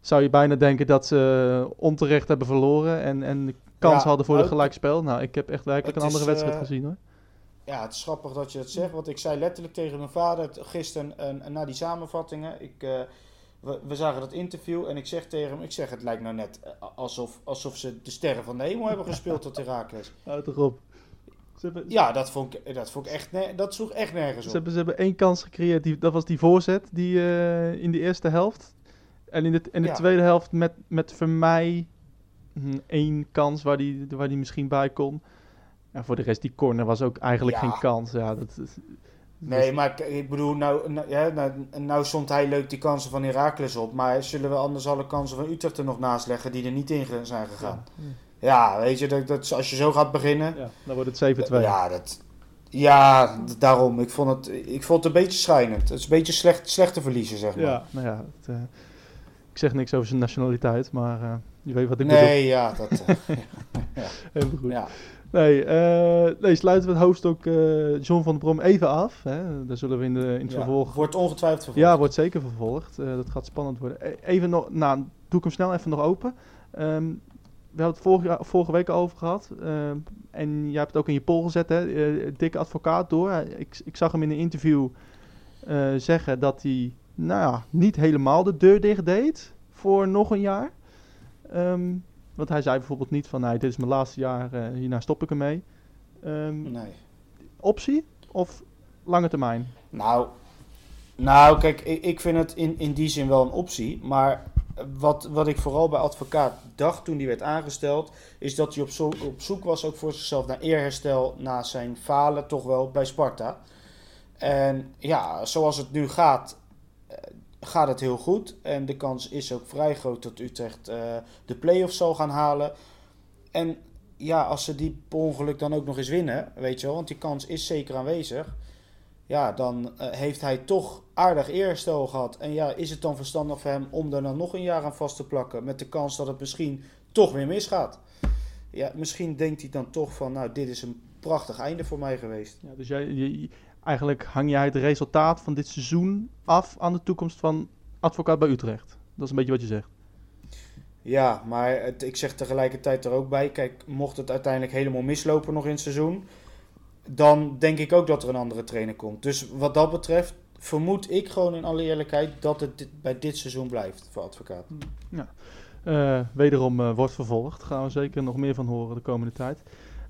zou je bijna denken dat ze onterecht hebben verloren en, en de kans Ja, hadden voor ook- gelijkspel. Nou, ik heb echt werkelijk een andere wedstrijd gezien hoor. Ja, het is grappig dat je het zegt, want ik zei letterlijk tegen mijn vader gisteren eh, na die samenvattingen. Ik, eh, we, we zagen dat interview en ik zeg tegen hem, ik zeg het lijkt nou net eh, alsof, alsof ze de sterren van de hemel hebben gespeeld tot Herakles. Houd toch op. Ze hebben, Ja, dat vond ik, dat vond ik echt, ne- dat sloeg echt nergens Ze op. hebben, ze hebben één kans gecreëerd. Die, dat was die voorzet die, eh, in de eerste helft. En in de, in de Ja. tweede helft met, met voor mij hm, één kans waar die, waar die misschien bij kon. En voor de rest, die corner was ook eigenlijk Ja. geen kans. Ja, dat, is- Nee, maar ik, bedoel, nou, nou, ja, nou, nou stond hij leuk die kansen van Herakles op, maar zullen we anders alle kansen van Utrecht er nog naast leggen die er niet in zijn gegaan? Ja, weet je, dat, dat, als je zo gaat beginnen, ja, dan wordt het 7-2. Ja, dat, ja, daarom. Ik vond, het, ik vond het een beetje schrijnend. Het is een beetje slecht, slecht te verliezen, zeg maar. Ja, nou ja, het, eh, ik zeg niks over zijn nationaliteit, maar eh, je weet wat ik bedoel. nee, ja, dat, eh, Helemaal goed. Nee, eh, nee, sluiten we het hoofdstuk eh, John van der Brom even af. Hè. Daar zullen we in, de, in het Ja, vervolg Wordt ongetwijfeld vervolgd. Ja, wordt zeker vervolgd. Eh, dat gaat spannend worden. E- Even nog, nou, doe ik hem snel even nog open. Ehm, we hebben het vorige, vorige week al over gehad. Ehm, en jij hebt het ook in je poll gezet, hè? dikke advocaat door. Ik, ik zag hem in een interview zeggen dat hij, nou ja, niet helemaal de deur dicht deed voor nog een jaar. Ehm, want hij zei bijvoorbeeld niet van, nee, dit is mijn laatste jaar, eh, hierna stop ik ermee. Ehm, Nee. Optie of lange termijn? Nou, nou kijk, ik, ik vind het in, in die zin wel een optie. Maar wat, wat ik vooral bij advocaat dacht toen hij werd aangesteld, is dat hij op, zo, op zoek was ook voor zichzelf naar eerherstel na zijn falen, toch wel bij Sparta. En ja, zoals het nu gaat, gaat het heel goed. En de kans is ook vrij groot dat Utrecht eh, de play-offs zal gaan halen. En ja, als ze die ongeluk dan ook nog eens winnen, weet je wel, want die kans is zeker aanwezig. Ja, dan eh, heeft hij toch aardig eerstel gehad. En ja, is het dan verstandig voor hem om er dan nog een jaar aan vast te plakken? Met de kans dat het misschien toch weer misgaat. Ja, misschien denkt hij dan toch van, nou, dit is een prachtig einde voor mij geweest. Ja, dus jij, eigenlijk hang jij het resultaat van dit seizoen af aan de toekomst van advocaat bij Utrecht. Dat is een beetje wat je zegt. Ja, maar het, ik zeg tegelijkertijd er ook bij, kijk, mocht het uiteindelijk helemaal mislopen nog in het seizoen, dan denk ik ook dat er een andere trainer komt. Dus wat dat betreft vermoed ik gewoon in alle eerlijkheid dat het dit- bij dit seizoen blijft voor advocaat. Eh, wederom eh, wordt vervolgd. Gaan we zeker nog meer van horen de komende tijd.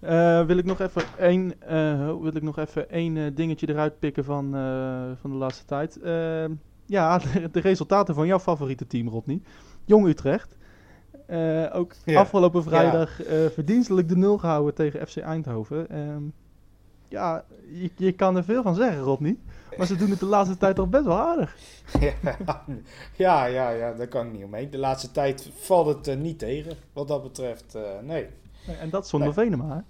Eh, wil ik nog even één, eh, wil ik nog even één eh, dingetje eruit pikken van, van de laatste tijd. Eh, ja, de, de resultaten van jouw favoriete team, Rodney. Jong Utrecht. Ook Ja. afgelopen vrijdag verdienstelijk de nul gehouden tegen FC Eindhoven. Ehm, ja, je, je kan er veel van zeggen, Rodney. Maar ze doen het de laatste tijd toch best wel aardig. ja, ja, ja, daar kan ik niet omheen. De laatste tijd valt het niet tegen, wat dat betreft. nee. En dat zonder Venema, hè?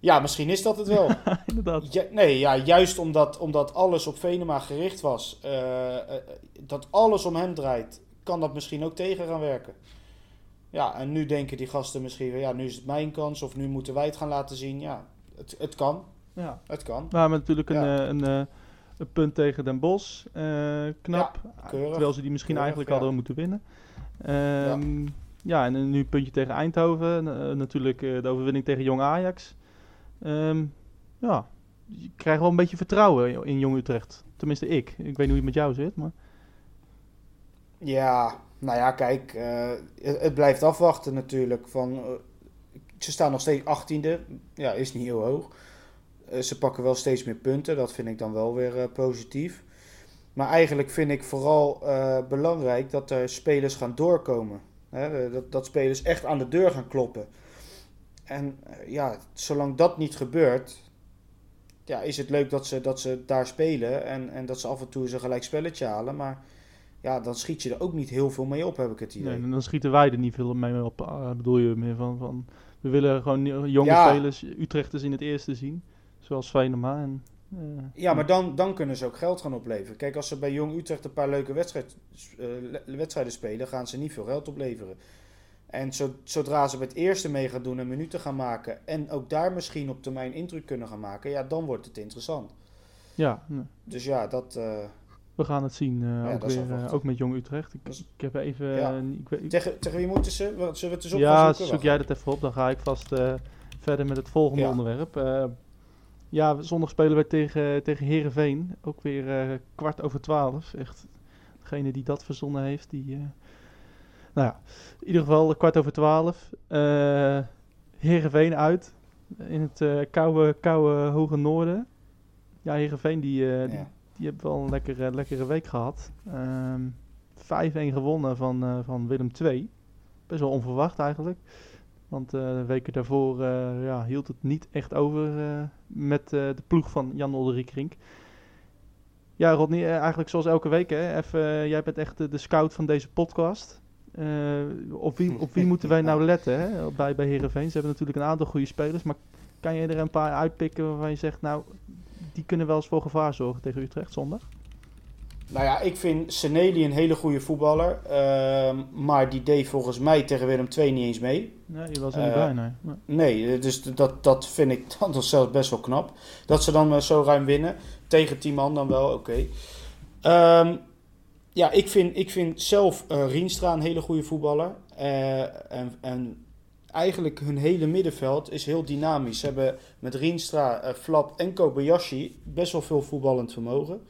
Ja, misschien is dat het wel. inderdaad. Ja, nee, ja, juist omdat, omdat alles op Venema gericht was, eh, eh, dat alles om hem draait, kan dat misschien ook tegen gaan werken. Ja, en nu denken die gasten misschien, ja, nu is het mijn kans of nu moeten wij het gaan laten zien. Ja, het, het kan, Ja. het kan. We hebben natuurlijk een, Ja. eh, een, een punt tegen Den Bosch. knap. Terwijl ze die misschien Keurig, eigenlijk hadden moeten winnen. Ehm, ja. en nu een puntje tegen Eindhoven. Natuurlijk de overwinning tegen Jong Ajax. Ehm, ja, je krijgt wel een beetje vertrouwen in- Jong Utrecht. Tenminste ik. Ik weet niet hoe het met jou zit. Maar... Ja, nou ja, kijk, eh, het, blijft afwachten natuurlijk. Van, eh, ze staan nog steeds 18e, ja, is niet heel hoog. Eh, ze pakken wel steeds meer punten, dat vind ik dan wel weer positief. Maar eigenlijk vind ik vooral belangrijk dat er spelers gaan doorkomen. Hè, dat, dat spelers echt aan de deur gaan kloppen. En eh, ja, zolang dat niet gebeurt, ja, is het leuk dat ze, dat ze daar spelen en, en dat ze af en toe een gelijk spelletje halen. Maar ja, dan schiet je er ook niet heel veel mee op, heb ik het idee. Nee, en dan schieten wij er niet veel mee op. eh, bedoel je meer van, van... We willen gewoon jonge Ja. spelers, Utrechters in het eerste zien. Zoals Venema. En, eh, Ja, maar dan, dan kunnen ze ook geld gaan opleveren. Kijk, als ze bij Jong Utrecht een paar leuke wedstrijd, wedstrijden spelen, gaan ze niet veel geld opleveren. En zo, zodra ze bij het eerste mee gaan doen en minuten gaan maken en ook daar misschien op termijn indruk kunnen gaan maken, ja, dan wordt het interessant. ja, nee. Dus ja, dat. eh, We gaan het zien, eh, ook weer, eh, ook met Jong Utrecht. Ik, is- ik heb even... Ja. ik, weet- tegen, tegen wie moeten ze? Zullen we het eens op ja, zoek Wacht. jij dat even op. Dan ga ik vast verder met het volgende Ja. onderwerp. Ja, zondag spelen wij tegen, tegen Herenveen. Ook weer kwart over twaalf. Echt, degene die dat verzonnen heeft, die... nou ja, in ieder geval kwart over twaalf. Eh Herenveen uit. In het eh, koude, koude hoge noorden. Ja, Herenveen die, eh, die Ja. die hebben wel een lekkere, lekkere week gehad. Ehm 5-1 gewonnen van, van Willem II. Best wel onverwacht eigenlijk. Want de weken daarvoor ja, hield het niet echt over met de ploeg van Jan Olderik Rink. Ja, Rodney, eigenlijk zoals elke week. Hè, even, jij bent echt de, de scout van deze podcast. Eh, op, wie, op wie moeten wij nou letten hè, bij, bij Heerenveen? Ze hebben natuurlijk een aantal goede spelers. Maar kan je er een paar uitpikken waarvan je zegt... nou, die kunnen wel eens voor gevaar zorgen tegen Utrecht zondag? Nou ja, ik vind Seneli een hele goede voetballer. ehm, maar die deed volgens mij tegen Willem II niet eens mee. Nee, je was er niet bij, nee. Dus dat, dat vind ik dan zelfs best wel knap. Dat ze dan eh, zo ruim winnen. Tegen 10 man dan wel, oké. Ehm, ja, ik vind, ik vind zelf eh Rienstra een hele goede voetballer. Eh, en, en eigenlijk hun hele middenveld is heel dynamisch. Ze hebben met Rienstra, eh, Flap en Kobayashi best wel veel voetballend vermogen.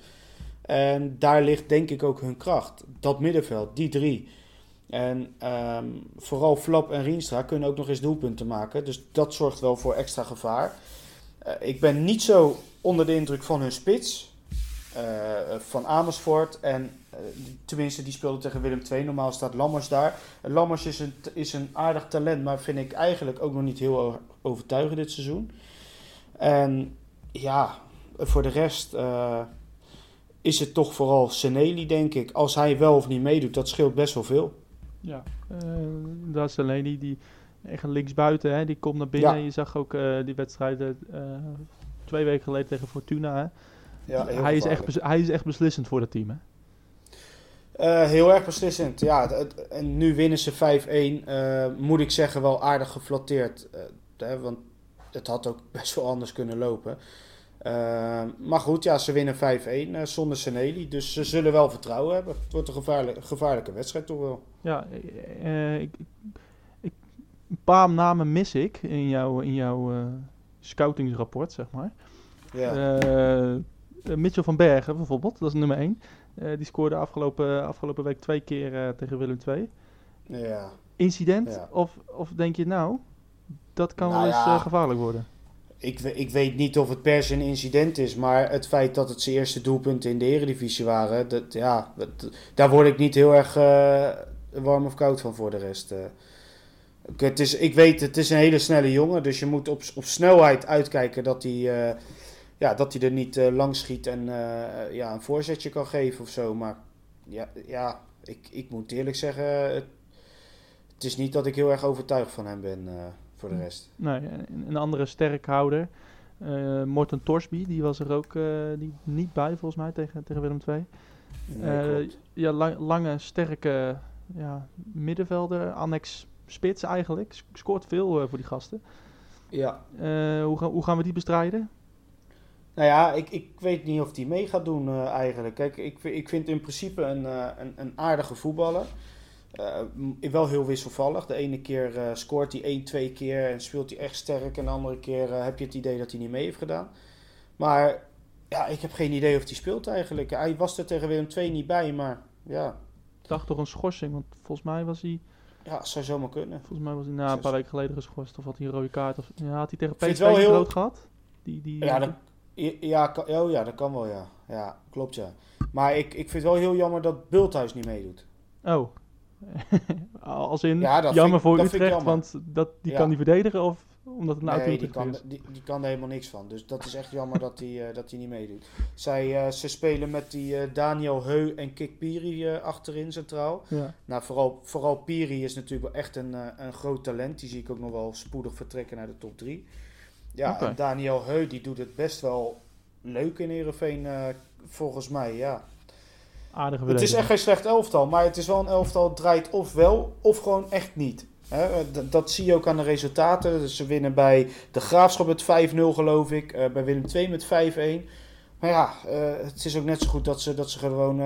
En daar ligt denk ik ook hun kracht. Dat middenveld, die drie. En ehm, vooral Flap en Rienstra kunnen ook nog eens doelpunten maken. Dus dat zorgt wel voor extra gevaar. Ik ben niet zo onder de indruk van hun spits. van Amersfoort. En tenminste, die speelde tegen Willem II. Normaal staat Lammers daar. Lammers is een, is een aardig talent. Maar vind ik eigenlijk ook nog niet heel overtuigend dit seizoen. En ja, voor de rest eh, is het toch vooral Seneli, denk ik. Als hij wel of niet meedoet, dat scheelt best wel veel. Ja, eh daar is Lenny die echt linksbuiten. Hè? Die komt naar binnen. Ja. Je zag ook eh, die wedstrijden eh, twee weken geleden tegen Fortuna. Hè? Ja, hij, is echt, hij is echt beslissend voor dat team. Hè? Eh, heel erg beslissend. Ja, het- het- en nu winnen ze 5-1. eh, moet ik zeggen, wel aardig geflatteerd. eh, hè, want het had ook best wel anders kunnen lopen. Maar goed, ja, ze winnen 5-1 eh, zonder Seneli. Dus ze zullen wel vertrouwen hebben. Het wordt een gevaarlijke, gevaarlijke wedstrijd toch wel. Ja, ik, ik, een paar namen mis ik in jouw, in jouw scoutingsrapport, zeg maar. Ja. Mitchell van Bergen bijvoorbeeld, dat is nummer 1. Die scoorde afgelopen, afgelopen week twee keer eh, tegen Willem II. ja. Incident? Ja. Of, of denk je nou, dat kan Nou wel eens ja. eh, gevaarlijk worden? Ik, ik weet niet of het per se een incident is, maar het feit dat het zijn eerste doelpunten in de Eredivisie waren, dat, ja, dat- daar word ik niet heel erg eh, warm of koud van voor de rest. eh. Ik- Het is, ik weet, het is een hele snelle jongen, dus je moet op, op snelheid uitkijken dat hij, eh, ja, dat hij er niet eh, langs schiet en eh, ja, een voorzetje kan geven of zo. Maar ja, ja ik, ik moet eerlijk zeggen, het, het is niet dat ik heel erg overtuigd van hem ben eh, voor de rest. Nee, een, andere sterkhouder. eh Morten Torsby, die was er ook eh, die niet bij volgens mij tegen, tegen Willem II. Nee, Eh, ja, lang- lange, sterke ja, middenvelder, annex spits eigenlijk. Scoort veel eh, voor die gasten. Ja. Eh, hoe, gaan, hoe gaan we die bestrijden? Nou ja, ik, ik weet niet of hij mee gaat doen eh, eigenlijk. Kijk, ik, ik vind in principe een, eh, een, een aardige voetballer. Eh, wel heel wisselvallig. De ene keer scoort hij één, twee keer en speelt hij echt sterk. En de andere keer heb je het idee dat hij niet mee heeft gedaan. Maar ja, ik heb geen idee of hij speelt eigenlijk. Hij was er tegen Willem II niet bij, maar ja, Ik dacht toch een schorsing, want volgens mij was hij, ja zou zomaar kunnen. volgens mij was hij na een paar weken geleden geschorst. Of had hij een rode kaart? Of, ja, had hij tegen PSV rood gehad? Die, die, Ja, dat, ja, kan- oh ja, dat kan wel, ja. Ja, klopt, ja. Maar ik, ik vind het wel heel jammer dat Bulthuis niet meedoet. Oh. Als in, Ja, dat jammer voor dat Utrecht, jammer. want dat, die Ja. kan niet verdedigen of omdat het een auto Nee, die kan, is? die, die kan er helemaal niks van. Dus dat is echt jammer dat hij eh, dat niet meedoet. Zij, eh, ze spelen met die eh, Daniel Heu en Kik Piri achterin centraal. Ja. Nou, vooral, vooral Piri is natuurlijk wel echt een, een groot talent. Die zie ik ook nog wel spoedig vertrekken naar de top 3. Ja, en Daniel Heu die doet het best wel leuk in Heerenveen, eh volgens mij, ja. Aardige Het is echt geen slecht elftal, maar het is wel een elftal dat draait of wel of gewoon echt niet. Hè, eh, dat zie je ook aan de resultaten. Dus ze winnen bij de Graafschap met 5-0 geloof ik, eh, bij Willem II met 5-1. Maar ja, het is ook net zo goed dat ze, dat ze gewoon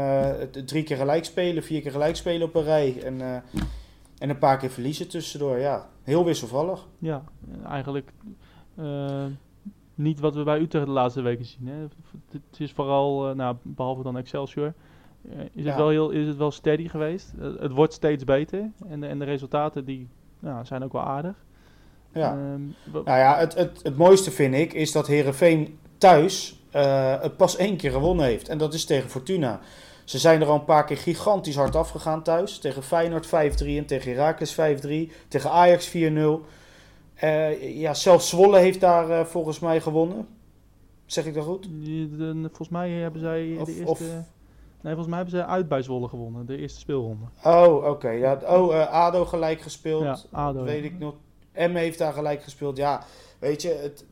drie keer gelijk spelen, vier keer gelijk spelen op een rij. En, en een paar keer verliezen tussendoor. Ja, heel wisselvallig. Ja, eigenlijk niet wat we bij Utrecht de laatste weken zien. Hè. Het is vooral, eh, nou, behalve dan Excelsior, eh, is, Ja. het wel heel, is het wel steady geweest. Eh, het wordt steeds beter en de, en de resultaten die, nou, zijn ook wel aardig. Ja. Ehm, Nou ja, het, het, het mooiste vind ik is dat Herenveen thuis eh, het pas één keer gewonnen heeft. En dat is tegen Fortuna. Ze zijn er al een paar keer gigantisch hard afgegaan thuis. Tegen Feyenoord 5-3 en tegen Heracles 5-3. Tegen Ajax 4-0. Eh, ja, zelfs Zwolle heeft daar eh, volgens mij gewonnen. Zeg ik dat goed? volgens mij hebben zij Of- de eerste... of- Nee, volgens mij hebben ze uit bij Zwolle gewonnen, de eerste speelronde. Oh, oké. Ja, oh, eh, ADO gelijk gespeeld. Ja, ADO, Dat weet ik nog. M heeft daar gelijk gespeeld. Ja, weet je, het,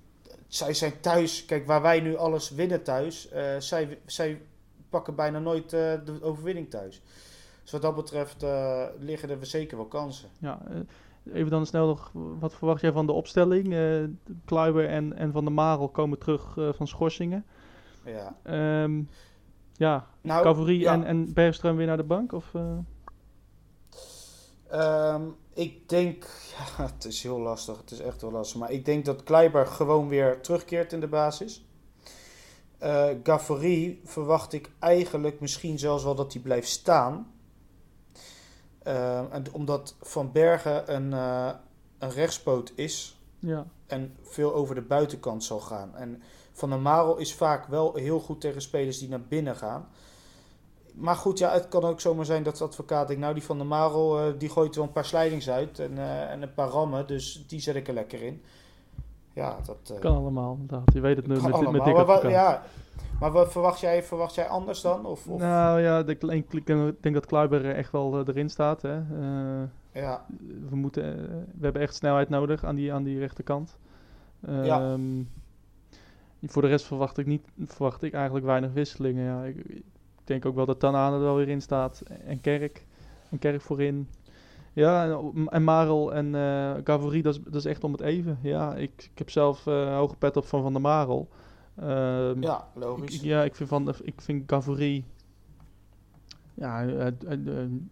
zij zijn thuis. Kijk, waar wij nu alles winnen thuis. zij, zij pakken bijna nooit de overwinning thuis. Dus wat dat betreft liggen er zeker wel kansen. Ja, even dan snel nog, wat verwacht jij van de opstelling? Eh Kluiber en, en Van der Marel komen terug eh, van schorsingen. Ja. Ehm, ja, Nou, ja. en, en Bergström weer naar de bank? Of, eh? Ehm, ik denk, ja, het is heel lastig, het is echt heel lastig. Maar ik denk dat Kleiber gewoon weer terugkeert in de basis. Gaffari verwacht ik eigenlijk misschien zelfs wel dat hij blijft staan. Ehm, en omdat Van Bergen een, eh, een rechtspoot is ja, en veel over de buitenkant zal gaan. En Van der Marel is vaak wel heel goed tegen spelers die naar binnen gaan. Maar goed, ja, het kan ook zomaar zijn dat de advocaat denkt... nou, die Van der Marel, eh, die gooit wel een paar slijdings uit en, eh, en een paar rammen. Dus die zet ik er lekker in. Ja, dat eh, kan allemaal. inderdaad. Je weet het nu met, met allemaal. Dick Maar, ja, maar wat verwacht jij, verwacht jij anders dan? Of, of? Nou ja, ik denk, ik denk dat Kluiber echt wel eh, erin staat. Hè. Eh, Ja, we, moeten, eh, we hebben echt snelheid nodig aan die, aan die rechterkant. Ja. Ehm, Voor de rest verwacht ik, niet, verwacht ik eigenlijk weinig wisselingen. Ja, ik, ik denk ook wel dat Tanane er wel weer in staat. En Kerk. En Kerk voorin. Ja, en, en Marel en Gavory, dat is, dat is echt om het even. Ja, ik, ik heb zelf hoge pet op van Van der Marel. Ehm, ja logisch. ik- ja, ik vind, van, ik vind Gavory ja, eh,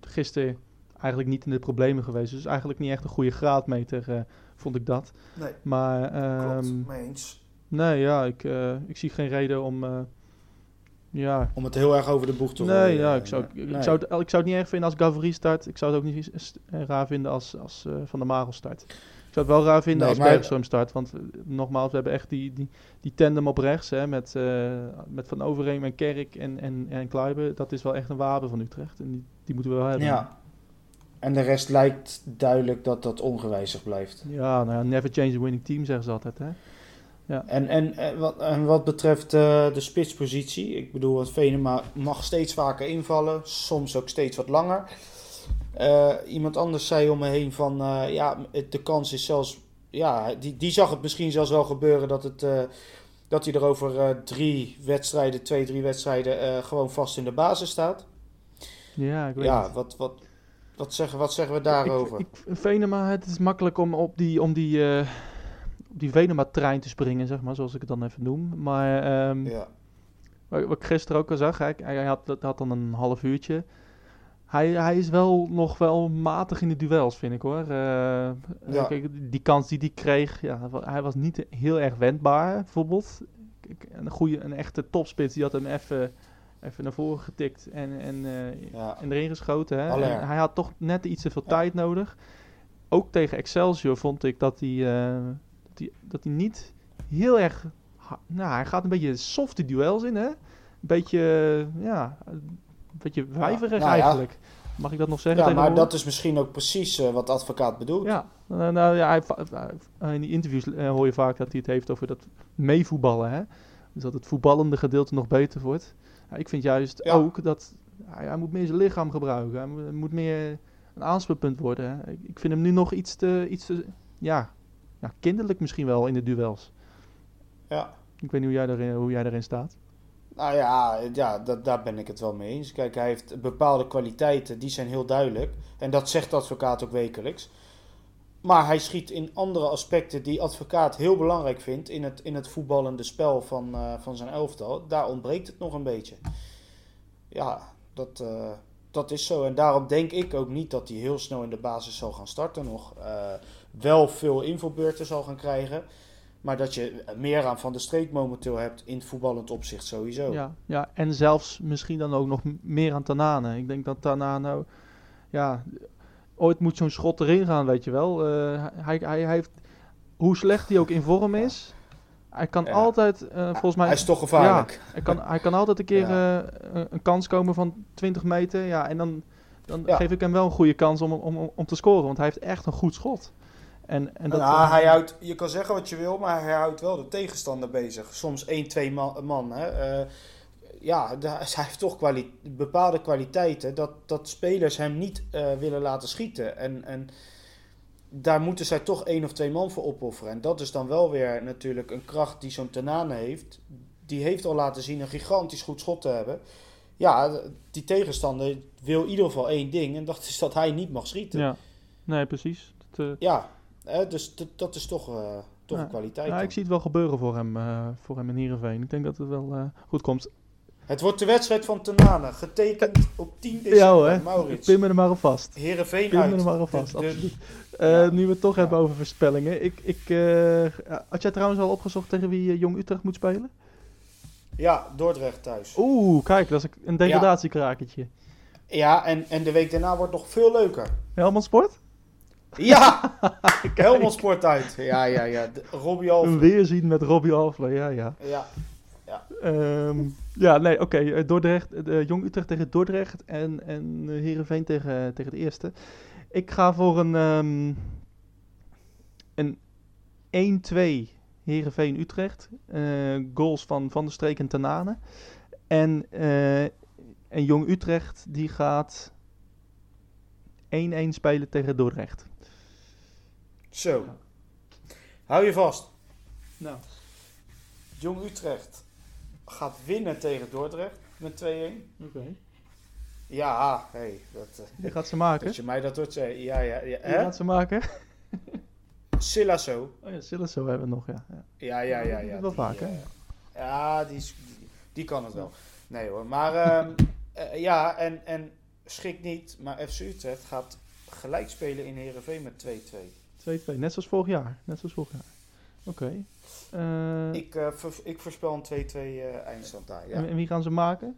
gisteren eigenlijk niet in de problemen geweest. Dus eigenlijk niet echt een goede graadmeter, eh, vond ik dat. Nee, Maar klopt. Mee eens. nee, ja, ik, eh, ik zie geen reden om... ja, Om het heel erg over de boeg te nee, ja, ik, zou, ik, zou het, ik zou het niet erg vinden als Gavory start. Ik zou het ook niet raar vinden als, als Van der Marel start. Ik zou het wel raar vinden Nee, als maar- Bergström start. Want eh, nogmaals, we hebben echt die, die, die tandem op rechts. Hè, met, eh, met Van Overeem en Kerk en, en, en Kluiber. Dat is wel echt een wapen van Utrecht. En die, die moeten we wel hebben. Ja. En de rest lijkt duidelijk dat dat ongewijzigd blijft. Ja, nou ja, never change a winning team zeggen ze altijd. Hè? En, en, en, wat, en wat betreft eh, de spitspositie, ik bedoel, Venema mag steeds vaker invallen, soms ook steeds wat langer. Eh, iemand anders zei om me heen van, eh, ja, het- de kans is zelfs, ja, die, die zag het misschien zelfs wel gebeuren dat, het, eh, dat hij er over drie wedstrijden, twee, drie wedstrijden, gewoon vast in de basis staat. Ja, ik weet Ja, het. wat, wat, wat, zeggen, wat zeggen we daarover? Ik, ik, Venema, het is makkelijk om op die, om die, op die Venema-trein te springen, zeg maar, zoals ik het dan even noem. Maar ehm, ja. wat, ik gisteren ook al zag, hij, hij had, had dan een half uurtje. Hij, hij is wel nog wel matig in de duels, vind ik hoor. Eh, Ja. kijk, die kans die hij kreeg, ja, hij was niet heel erg wendbaar, bijvoorbeeld. Kijk, Een, goede, een echte topspits, die had hem even, even naar voren getikt en, en eh, Ja. en erin geschoten. Hè? En hij had toch net iets te veel Ja. tijd nodig. Ook tegen Excelsior vond ik dat hij, eh, dat hij, dat hij niet heel erg... Nou, hij gaat een beetje softe duels in, hè? Een beetje, ja, een beetje wijverig nou ja. eigenlijk. Mag ik dat nog zeggen ja, maar dat is misschien ook precies eh, wat de advocaat bedoelt. Ja, eh, nou ja, hij, va- eh, in die interviews eh, hoor je vaak dat hij het heeft over dat meevoetballen, hè? Dus dat het voetballende gedeelte nog beter wordt. Ja, ik vind juist Ja. ook dat hij, moet meer zijn lichaam gebruiken. Hij moet, meer een aanspeelpunt worden. Hè? Ik, vind hem nu nog iets te, iets te ja, ja, kinderlijk misschien wel in de duels. Ja. Ik weet niet hoe jij daarin, hoe jij daarin staat. Nou ja, ja dat, daar ben ik het wel mee eens. Kijk, hij heeft bepaalde kwaliteiten, die zijn heel duidelijk. En dat zegt de advocaat ook wekelijks. Maar hij schiet in andere aspecten die advocaat heel belangrijk vindt in het, in het voetballende spel van, eh, van zijn elftal. Daar ontbreekt het nog een beetje. Ja, dat, eh, dat is zo. En daarom denk ik ook niet dat hij heel snel in de basis zal gaan starten nog. eh, wel veel invalbeurten zal gaan krijgen. Maar dat je meer aan Van de Streek momenteel hebt in het voetballend opzicht sowieso. Ja, ja, en zelfs misschien dan ook nog meer aan Tanane. Ik denk dat Tanane, ja, ooit moet zo'n schot erin gaan, weet je wel. Eh, hij, hij, hij heeft, hoe slecht hij ook in vorm is, hij kan Ja. altijd, eh, volgens mij, Hij is toch gevaarlijk. hij kan, hij kan altijd een keer Ja. eh, een, kans komen van 20 meter. Ja, en dan, dan Ja. geef ik hem wel een goede kans om, om, om, om te scoren, want hij heeft echt een goed schot. En, en dat, Nou, hij houdt, je kan zeggen wat je wil, maar hij houdt wel de tegenstander bezig. Soms 1, 2 man. man hè. Eh, ja, hij heeft toch kwali- bepaalde kwaliteiten dat, dat spelers hem niet eh, willen laten schieten. En, en daar moeten zij toch één of twee man voor opofferen. En dat is dan wel weer natuurlijk een kracht die zo'n Tenane heeft. Die heeft al laten zien een gigantisch goed schot te hebben. Ja, die tegenstander wil in ieder geval één ding. En dat is dat hij niet mag schieten. ja, nee, precies. Dat, eh, Ja, dus dat, is toch, eh, toch een kwaliteit. ja, dan. ik zie het wel gebeuren voor hem, eh, voor hem in Heerenveen. Ik denk dat het wel eh, goed komt. Het wordt de wedstrijd van Tenane, getekend op 10 december. Ja hoor, Maurits. pin me er maar op vast. Heerenveen Pin me er maar op vast, absoluut. Ja. Nu we het toch Ja. hebben over voorspellingen. Ik, ik, had jij trouwens al opgezocht tegen wie Jong Utrecht moet spelen? Ja, Dordrecht thuis. Oeh, kijk, dat is een degradatiekrakertje. Ja, en, en de week daarna wordt nog veel leuker. Helmond Sport? Ja, Helmond Sport uit. Ja, ja, ja. De- Robbie Een weerzien met Robbie Alfle, ja, ja. Ja, Ehm, ja, nee, oké. eh, Dordrecht, eh, Jong Utrecht tegen Dordrecht en, en eh, Heerenveen tegen, tegen de eerste. Ik ga voor een, ehm een 1-2 Heerenveen-Utrecht. Eh, goals van Van der Streek en Tanane. En, en Jong Utrecht die gaat 1-1 spelen tegen Dordrecht. Zo. Hou je vast. Nou. Jong Utrecht gaat winnen tegen Dordrecht met 2-1. Oké. Ja, hey, dat, eh, Wie gaat ze maken? dat je mij dat hoort zeggen. Ja, ja, ja. Hè? gaat ze maken? Silasso. Oh ja, Silasso hebben we nog, ja. ja. Ja, ja, ja. Dat ja wel vaak, hè? eh, ja, die, is- die, die kan het wel. Nee hoor, maar ehm, eh, ja, en, en schrik niet, maar FC Utrecht gaat gelijk spelen in Heerenveen met 2-2. 2-2, net zoals vorig jaar. Net zoals vorig jaar. Oké. Eh, Ik, eh, ik voorspel een 2-2 eh, eindstand daar. Ja, en, en wie gaan ze maken?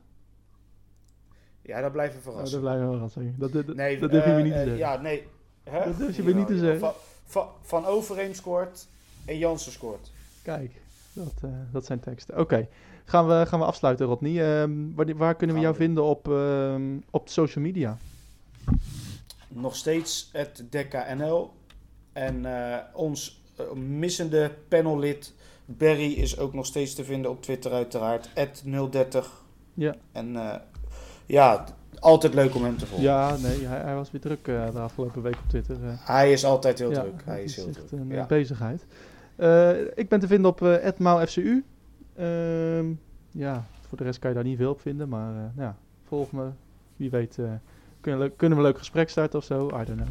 ja dat blijven Oh, verrassen. dat blijven we zeggen. Dat, dat, nee, dat durf je me niet te zeggen. Ja, nee. Hè? Dat durf je me niet te zeggen. Van, van, van Overeem scoort en Jansen scoort. Kijk, dat, dat zijn teksten. Oké, gaan, we, gaan we afsluiten, Rodney. Ehm, waar, waar kunnen we jou we vinden op, ehm, op social media? Nog steeds het DKNL. En eh, ons eh, missende panellid Barry is ook nog steeds te vinden op Twitter uiteraard. 030. Ja. En eh, ja, altijd leuk om hem te volgen. Ja, nee, hij, hij was weer druk de afgelopen week op Twitter. Hij is altijd heel ja, druk. Hij is heel echt druk. een Ja. bezigheid. Ik ben te vinden op @maalfcu. Ehm, ja, voor de rest kan je daar niet veel op vinden, maar ja, volg me. Wie weet kunnen, kunnen we een leuk gesprek starten of zo. I don't know.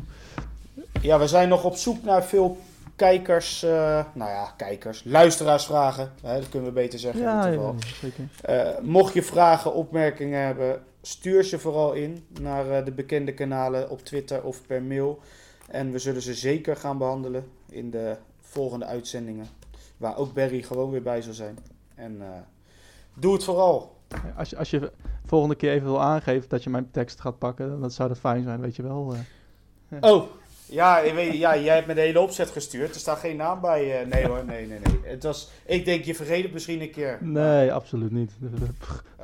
Ja, we zijn nog op zoek naar veel kijkers. eh, nou ja, kijkers. Luisteraarsvragen. Hè, dat kunnen we beter zeggen in Ja, ja, geval. ja. Eh, mocht je vragen, opmerkingen hebben, stuur ze vooral in naar eh, de bekende kanalen op Twitter of per mail. En we zullen ze zeker gaan behandelen in de volgende uitzendingen. Waar ook Barry gewoon weer bij zal zijn. En doe het vooral. Als je, als je volgende keer even wil aangeven dat je mijn tekst gaat pakken, dan dat zou dat fijn zijn, weet je wel. Oh, ja, ik weet, ja, jij hebt me de hele opzet gestuurd. Er staat geen naam bij. eh, nee hoor, nee, nee, nee. Het was, ik denk, je vergeet het misschien een keer. Nee, absoluut niet.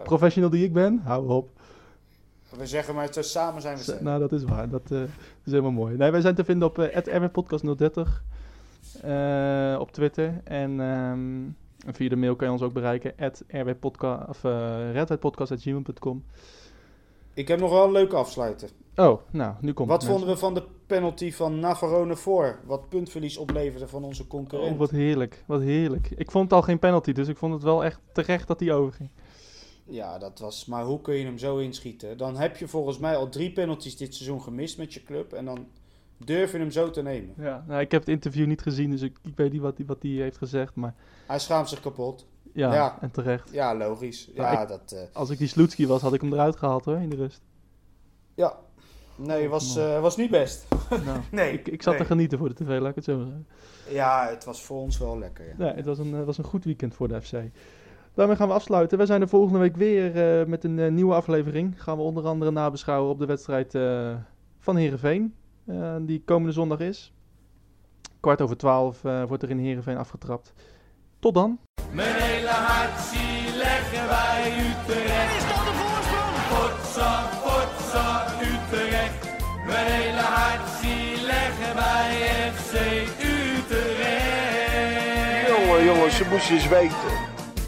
Professional die ik ben, hou op. We zeggen maar, het- samen zijn we sterk. Nou, dat is waar. Dat eh, is helemaal mooi. Nee, wij zijn te vinden op uh, rwpodcast030 eh, op Twitter. En ehm, en via de mail kan je ons ook bereiken. rwpodcast of uh, redheadpodcast.gmail.com. Ik heb nog wel een leuke afsluiter. Oh, nou, nu komt Wat vonden we van de penalty van Navarone voor? Wat puntverlies opleverde van onze concurrent. Oh, wat heerlijk. Wat heerlijk. Ik vond het al geen penalty, dus ik vond het wel echt terecht dat hij overging. Ja, dat was. Maar hoe kun je hem zo inschieten? Dan heb je volgens mij al drie penalties dit seizoen gemist met je club. En dan durf je hem zo te nemen. Ja, nou, ik heb het interview niet gezien, dus ik, ik weet niet wat hij wat die heeft gezegd. Maar Hij schaamt zich kapot. Ja, Ja. en terecht. Ja, logisch. Ja, Ja, dat. eh, Als ik die Sloetski was, had ik hem eruit gehaald hoor, in de rust. ja. Nee, was, eh, was niet best. Nou, Nee. ik, ik zat nee. te genieten voor de tv, laat ik het zo zeggen. Ja, het was voor ons wel lekker. Ja. Nee, het was een, eh, was een goed weekend voor de FC. Daarmee gaan we afsluiten. We zijn er volgende week weer met een nieuwe aflevering. Gaan we onder andere nabeschouwen op de wedstrijd van Heerenveen. eh, die komende zondag is. Kwart over twaalf wordt er in Heerenveen afgetrapt. Tot dan. Mijn hele hart zie leggen wij Utrecht. Is dat de voorsprong? Potsa, potsa, Utrecht. Mijn hele hart zie leggen wij FC Utrecht. Jongen, jongens, ze moesten eens weten.